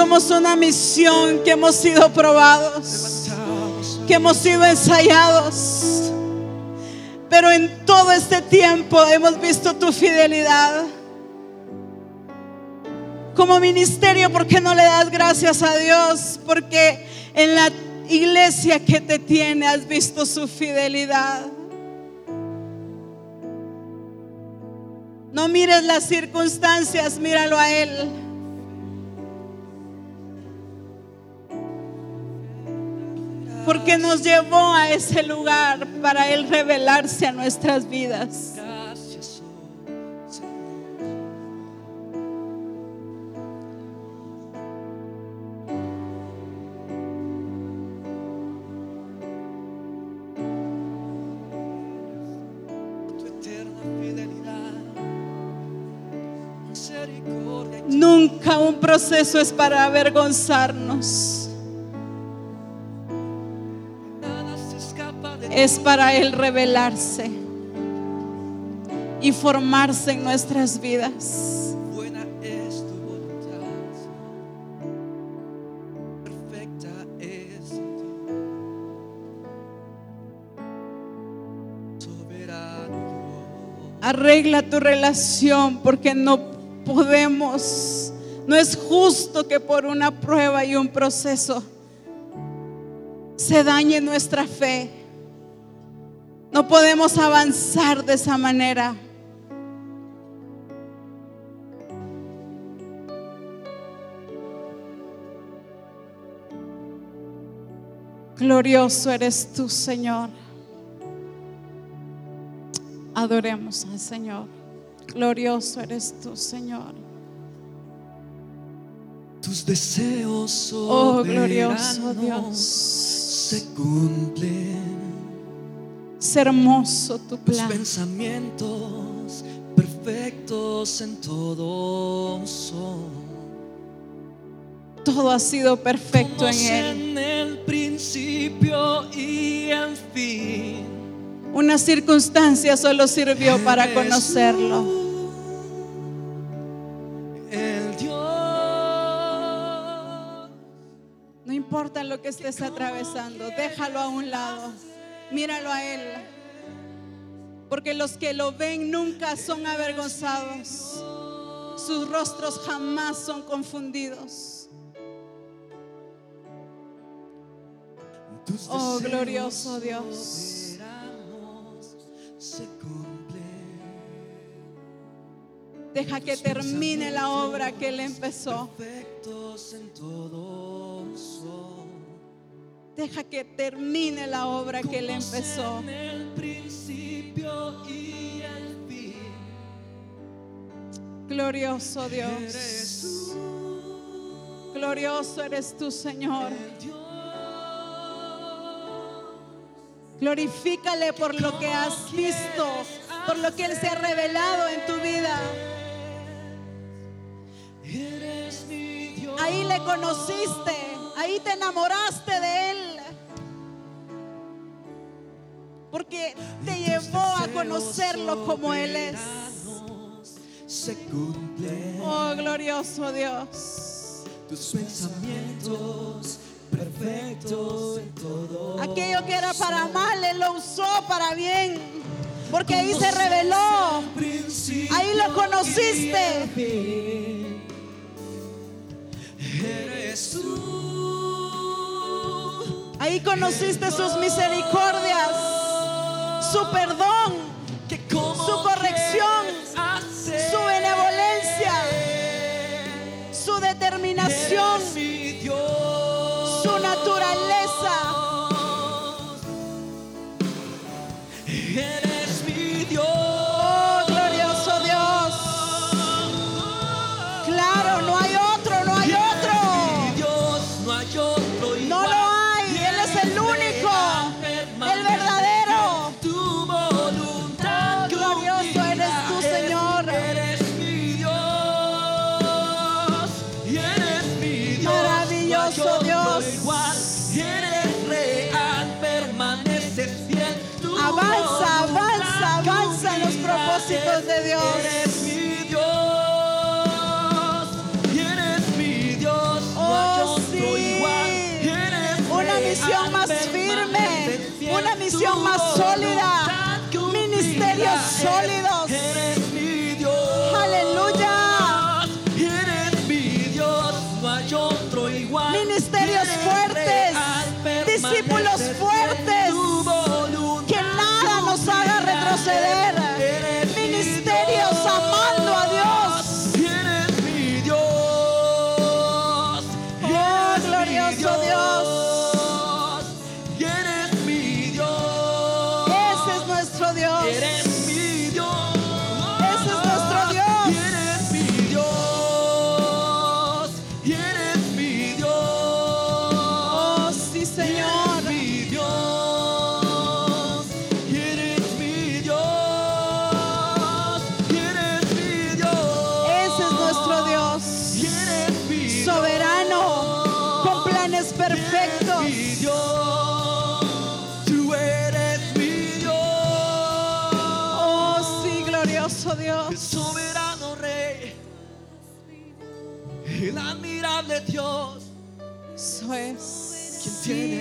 Somos una misión que hemos sido probados, que hemos sido ensayados. Pero en todo este tiempo hemos visto tu fidelidad. Como ministerio, ¿por qué no le das gracias a Dios? Porque en la iglesia que te tiene has visto su fidelidad. No mires las circunstancias, míralo a Él. Porque nos llevó a ese lugar para Él revelarse a nuestras vidas. Nunca un proceso es para avergonzarnos. Es para Él revelarse y formarse en nuestras vidas. Buena es tu voluntad, perfecta es ti. Soberano. Arregla tu relación porque no podemos, no es justo que por una prueba y un proceso se dañe nuestra fe. No podemos avanzar de esa manera. Glorioso eres tú, Señor. Adoremos al Señor. Glorioso eres tú, Señor. Tus deseos Oh, glorioso Dios. se cumplen. Es hermoso tu Tus plan. pensamientos perfectos en todo son. Todo ha sido perfecto en Él. en el principio y el fin. Una circunstancia solo sirvió para conocerlo. El Dios. No importa lo que estés atravesando, déjalo a un lado. Míralo a Él. Porque los que lo ven nunca son avergonzados. Sus rostros jamás son confundidos. Oh, glorioso Dios. Deja que termine la obra que Él empezó. Perfectos en todo. Deja que termine la obra que Él empezó. Conocen el principio y el fin. Glorioso Dios. Eres tú, Glorioso eres tú, Señor. Glorifícale por lo que has visto, por lo que Él se ha revelado en tu vida. Ahí le conociste, ahí te enamoraste de Él. Porque te llevó a conocerlo como Él es. Se Oh, glorioso Dios. tus pensamientos perfectos en todo. Aquello que era para mal, Él lo usó para bien. Porque ahí se reveló. Ahí lo conociste. Eres tú. Ahí conociste sus misericordias, su perdón, fiel. una nuestro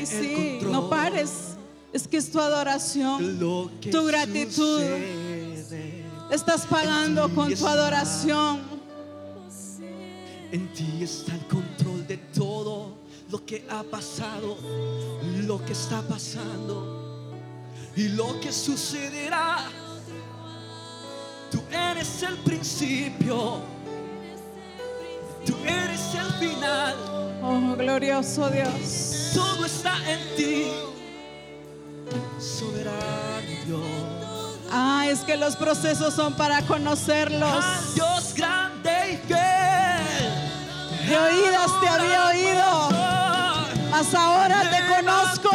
Sí, no pares. Es que es tu adoración. Tu gratitud. Estás pagando con tu adoración. En ti está el control de todo lo que ha pasado, lo que está pasando y lo que sucederá. Tú eres el principio, tú eres el final. Oh, glorioso Dios. Todo está en ti, soberano Dios. Ah, es que los procesos son para conocerlos. Al Dios grande y fiel. De oídas te había oído, mas ahora te conozco.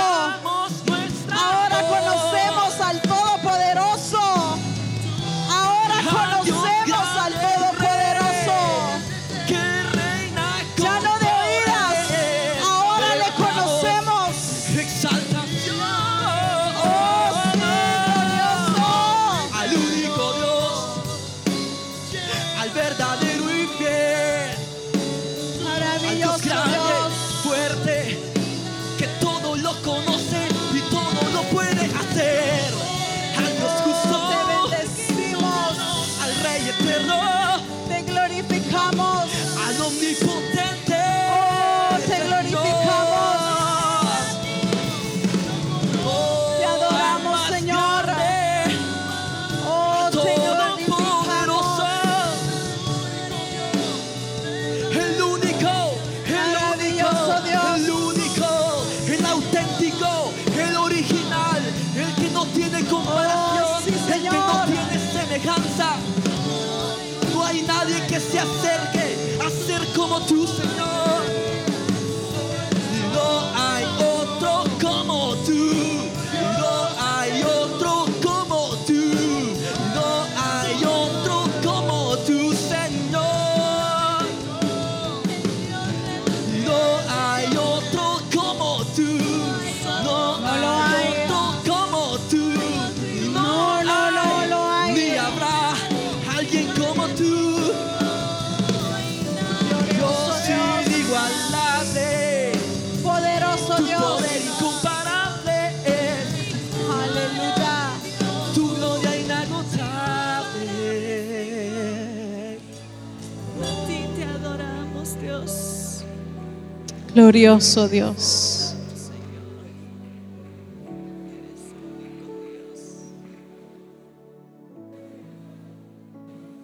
Glorioso Dios.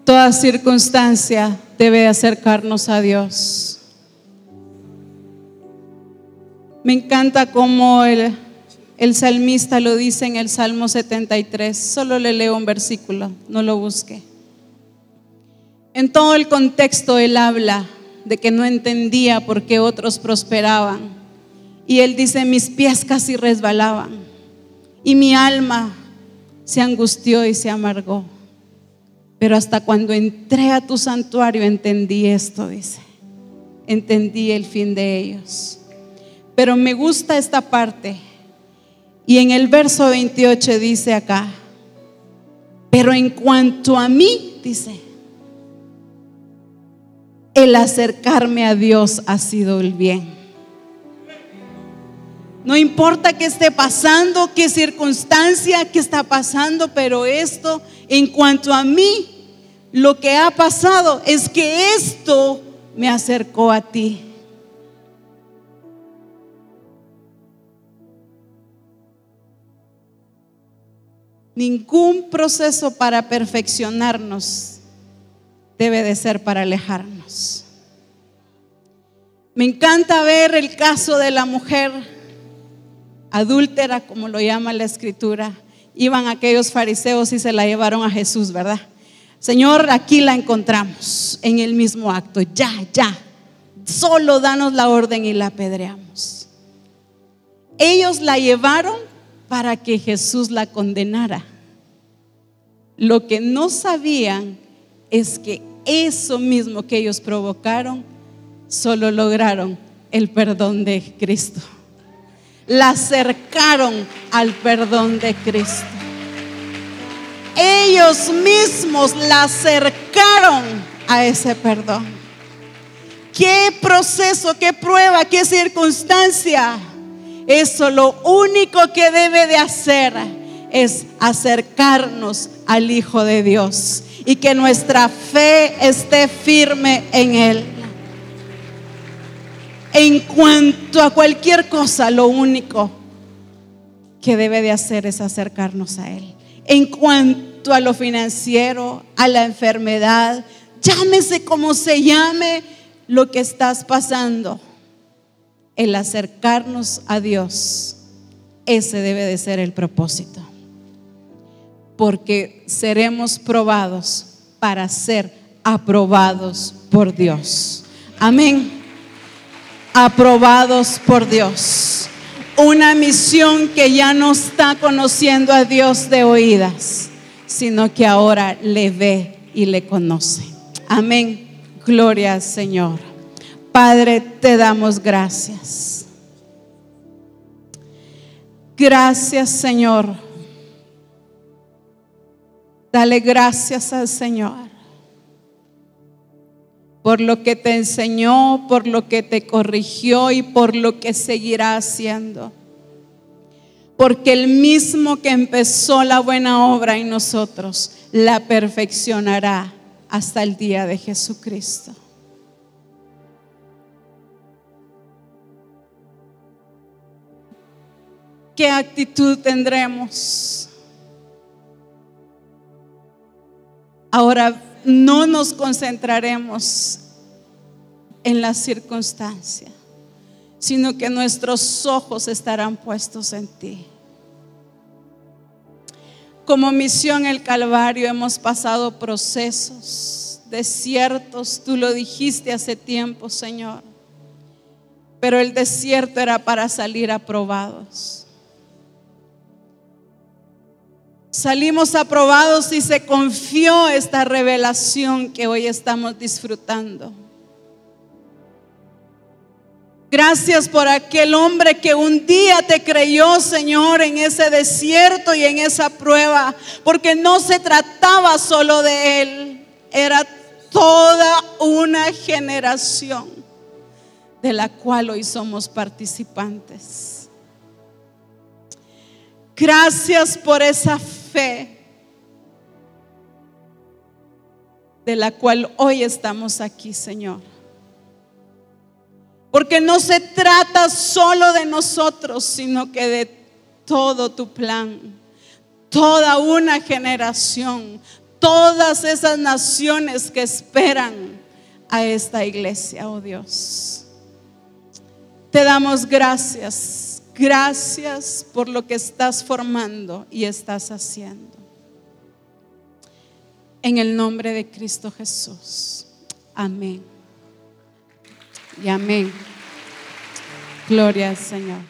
Toda circunstancia debe acercarnos a Dios. Me encanta cómo el, el salmista lo dice en el Salmo 73. Solo le leo un versículo, no lo busque. En todo el contexto él habla de que no entendía por qué otros prosperaban. Y él dice, mis pies casi resbalaban y mi alma se angustió y se amargó. Pero hasta cuando entré a tu santuario entendí esto, dice. Entendí el fin de ellos. Pero me gusta esta parte. Y en el verso 28 dice acá, pero en cuanto a mí, dice, el acercarme a Dios ha sido el bien. No importa qué esté pasando, qué circunstancia, qué está pasando, pero esto, en cuanto a mí, lo que ha pasado es que esto me acercó a ti. Ningún proceso para perfeccionarnos debe de ser para alejarnos. Me encanta ver el caso de la mujer adúltera, como lo llama la escritura. Iban aquellos fariseos y se la llevaron a Jesús, ¿verdad? Señor, aquí la encontramos en el mismo acto. Ya, ya. Solo danos la orden y la apedreamos. Ellos la llevaron para que Jesús la condenara. Lo que no sabían es que eso mismo que ellos provocaron, solo lograron el perdón de Cristo. La acercaron al perdón de Cristo. Ellos mismos la acercaron a ese perdón. ¿Qué proceso, qué prueba, qué circunstancia? Eso lo único que debe de hacer es acercarnos al Hijo de Dios y que nuestra fe esté firme en Él. En cuanto a cualquier cosa, lo único que debe de hacer es acercarnos a Él. En cuanto a lo financiero, a la enfermedad, llámese como se llame lo que estás pasando, el acercarnos a Dios, ese debe de ser el propósito. Porque seremos probados para ser aprobados por Dios. Amén. Aprobados por Dios. Una misión que ya no está conociendo a Dios de oídas, sino que ahora le ve y le conoce. Amén. Gloria al Señor. Padre, te damos gracias. Gracias, Señor. Dale gracias al Señor por lo que te enseñó, por lo que te corrigió y por lo que seguirá haciendo. Porque el mismo que empezó la buena obra en nosotros, la perfeccionará hasta el día de Jesucristo. ¿Qué actitud tendremos? Ahora no nos concentraremos en la circunstancia, sino que nuestros ojos estarán puestos en ti. Como misión el Calvario hemos pasado procesos desiertos, tú lo dijiste hace tiempo, Señor. Pero el desierto era para salir aprobados. Salimos aprobados y se confió esta revelación que hoy estamos disfrutando. Gracias por aquel hombre que un día te creyó, Señor, en ese desierto y en esa prueba, porque no se trataba solo de él, era toda una generación de la cual hoy somos participantes. Gracias por esa fe de la cual hoy estamos aquí, Señor. Porque no se trata solo de nosotros, sino que de todo tu plan, toda una generación, todas esas naciones que esperan a esta iglesia, oh Dios. Te damos gracias, gracias por lo que estás formando y estás haciendo. En el nombre de Cristo Jesús. Amén. Y amén. Gloria al Señor.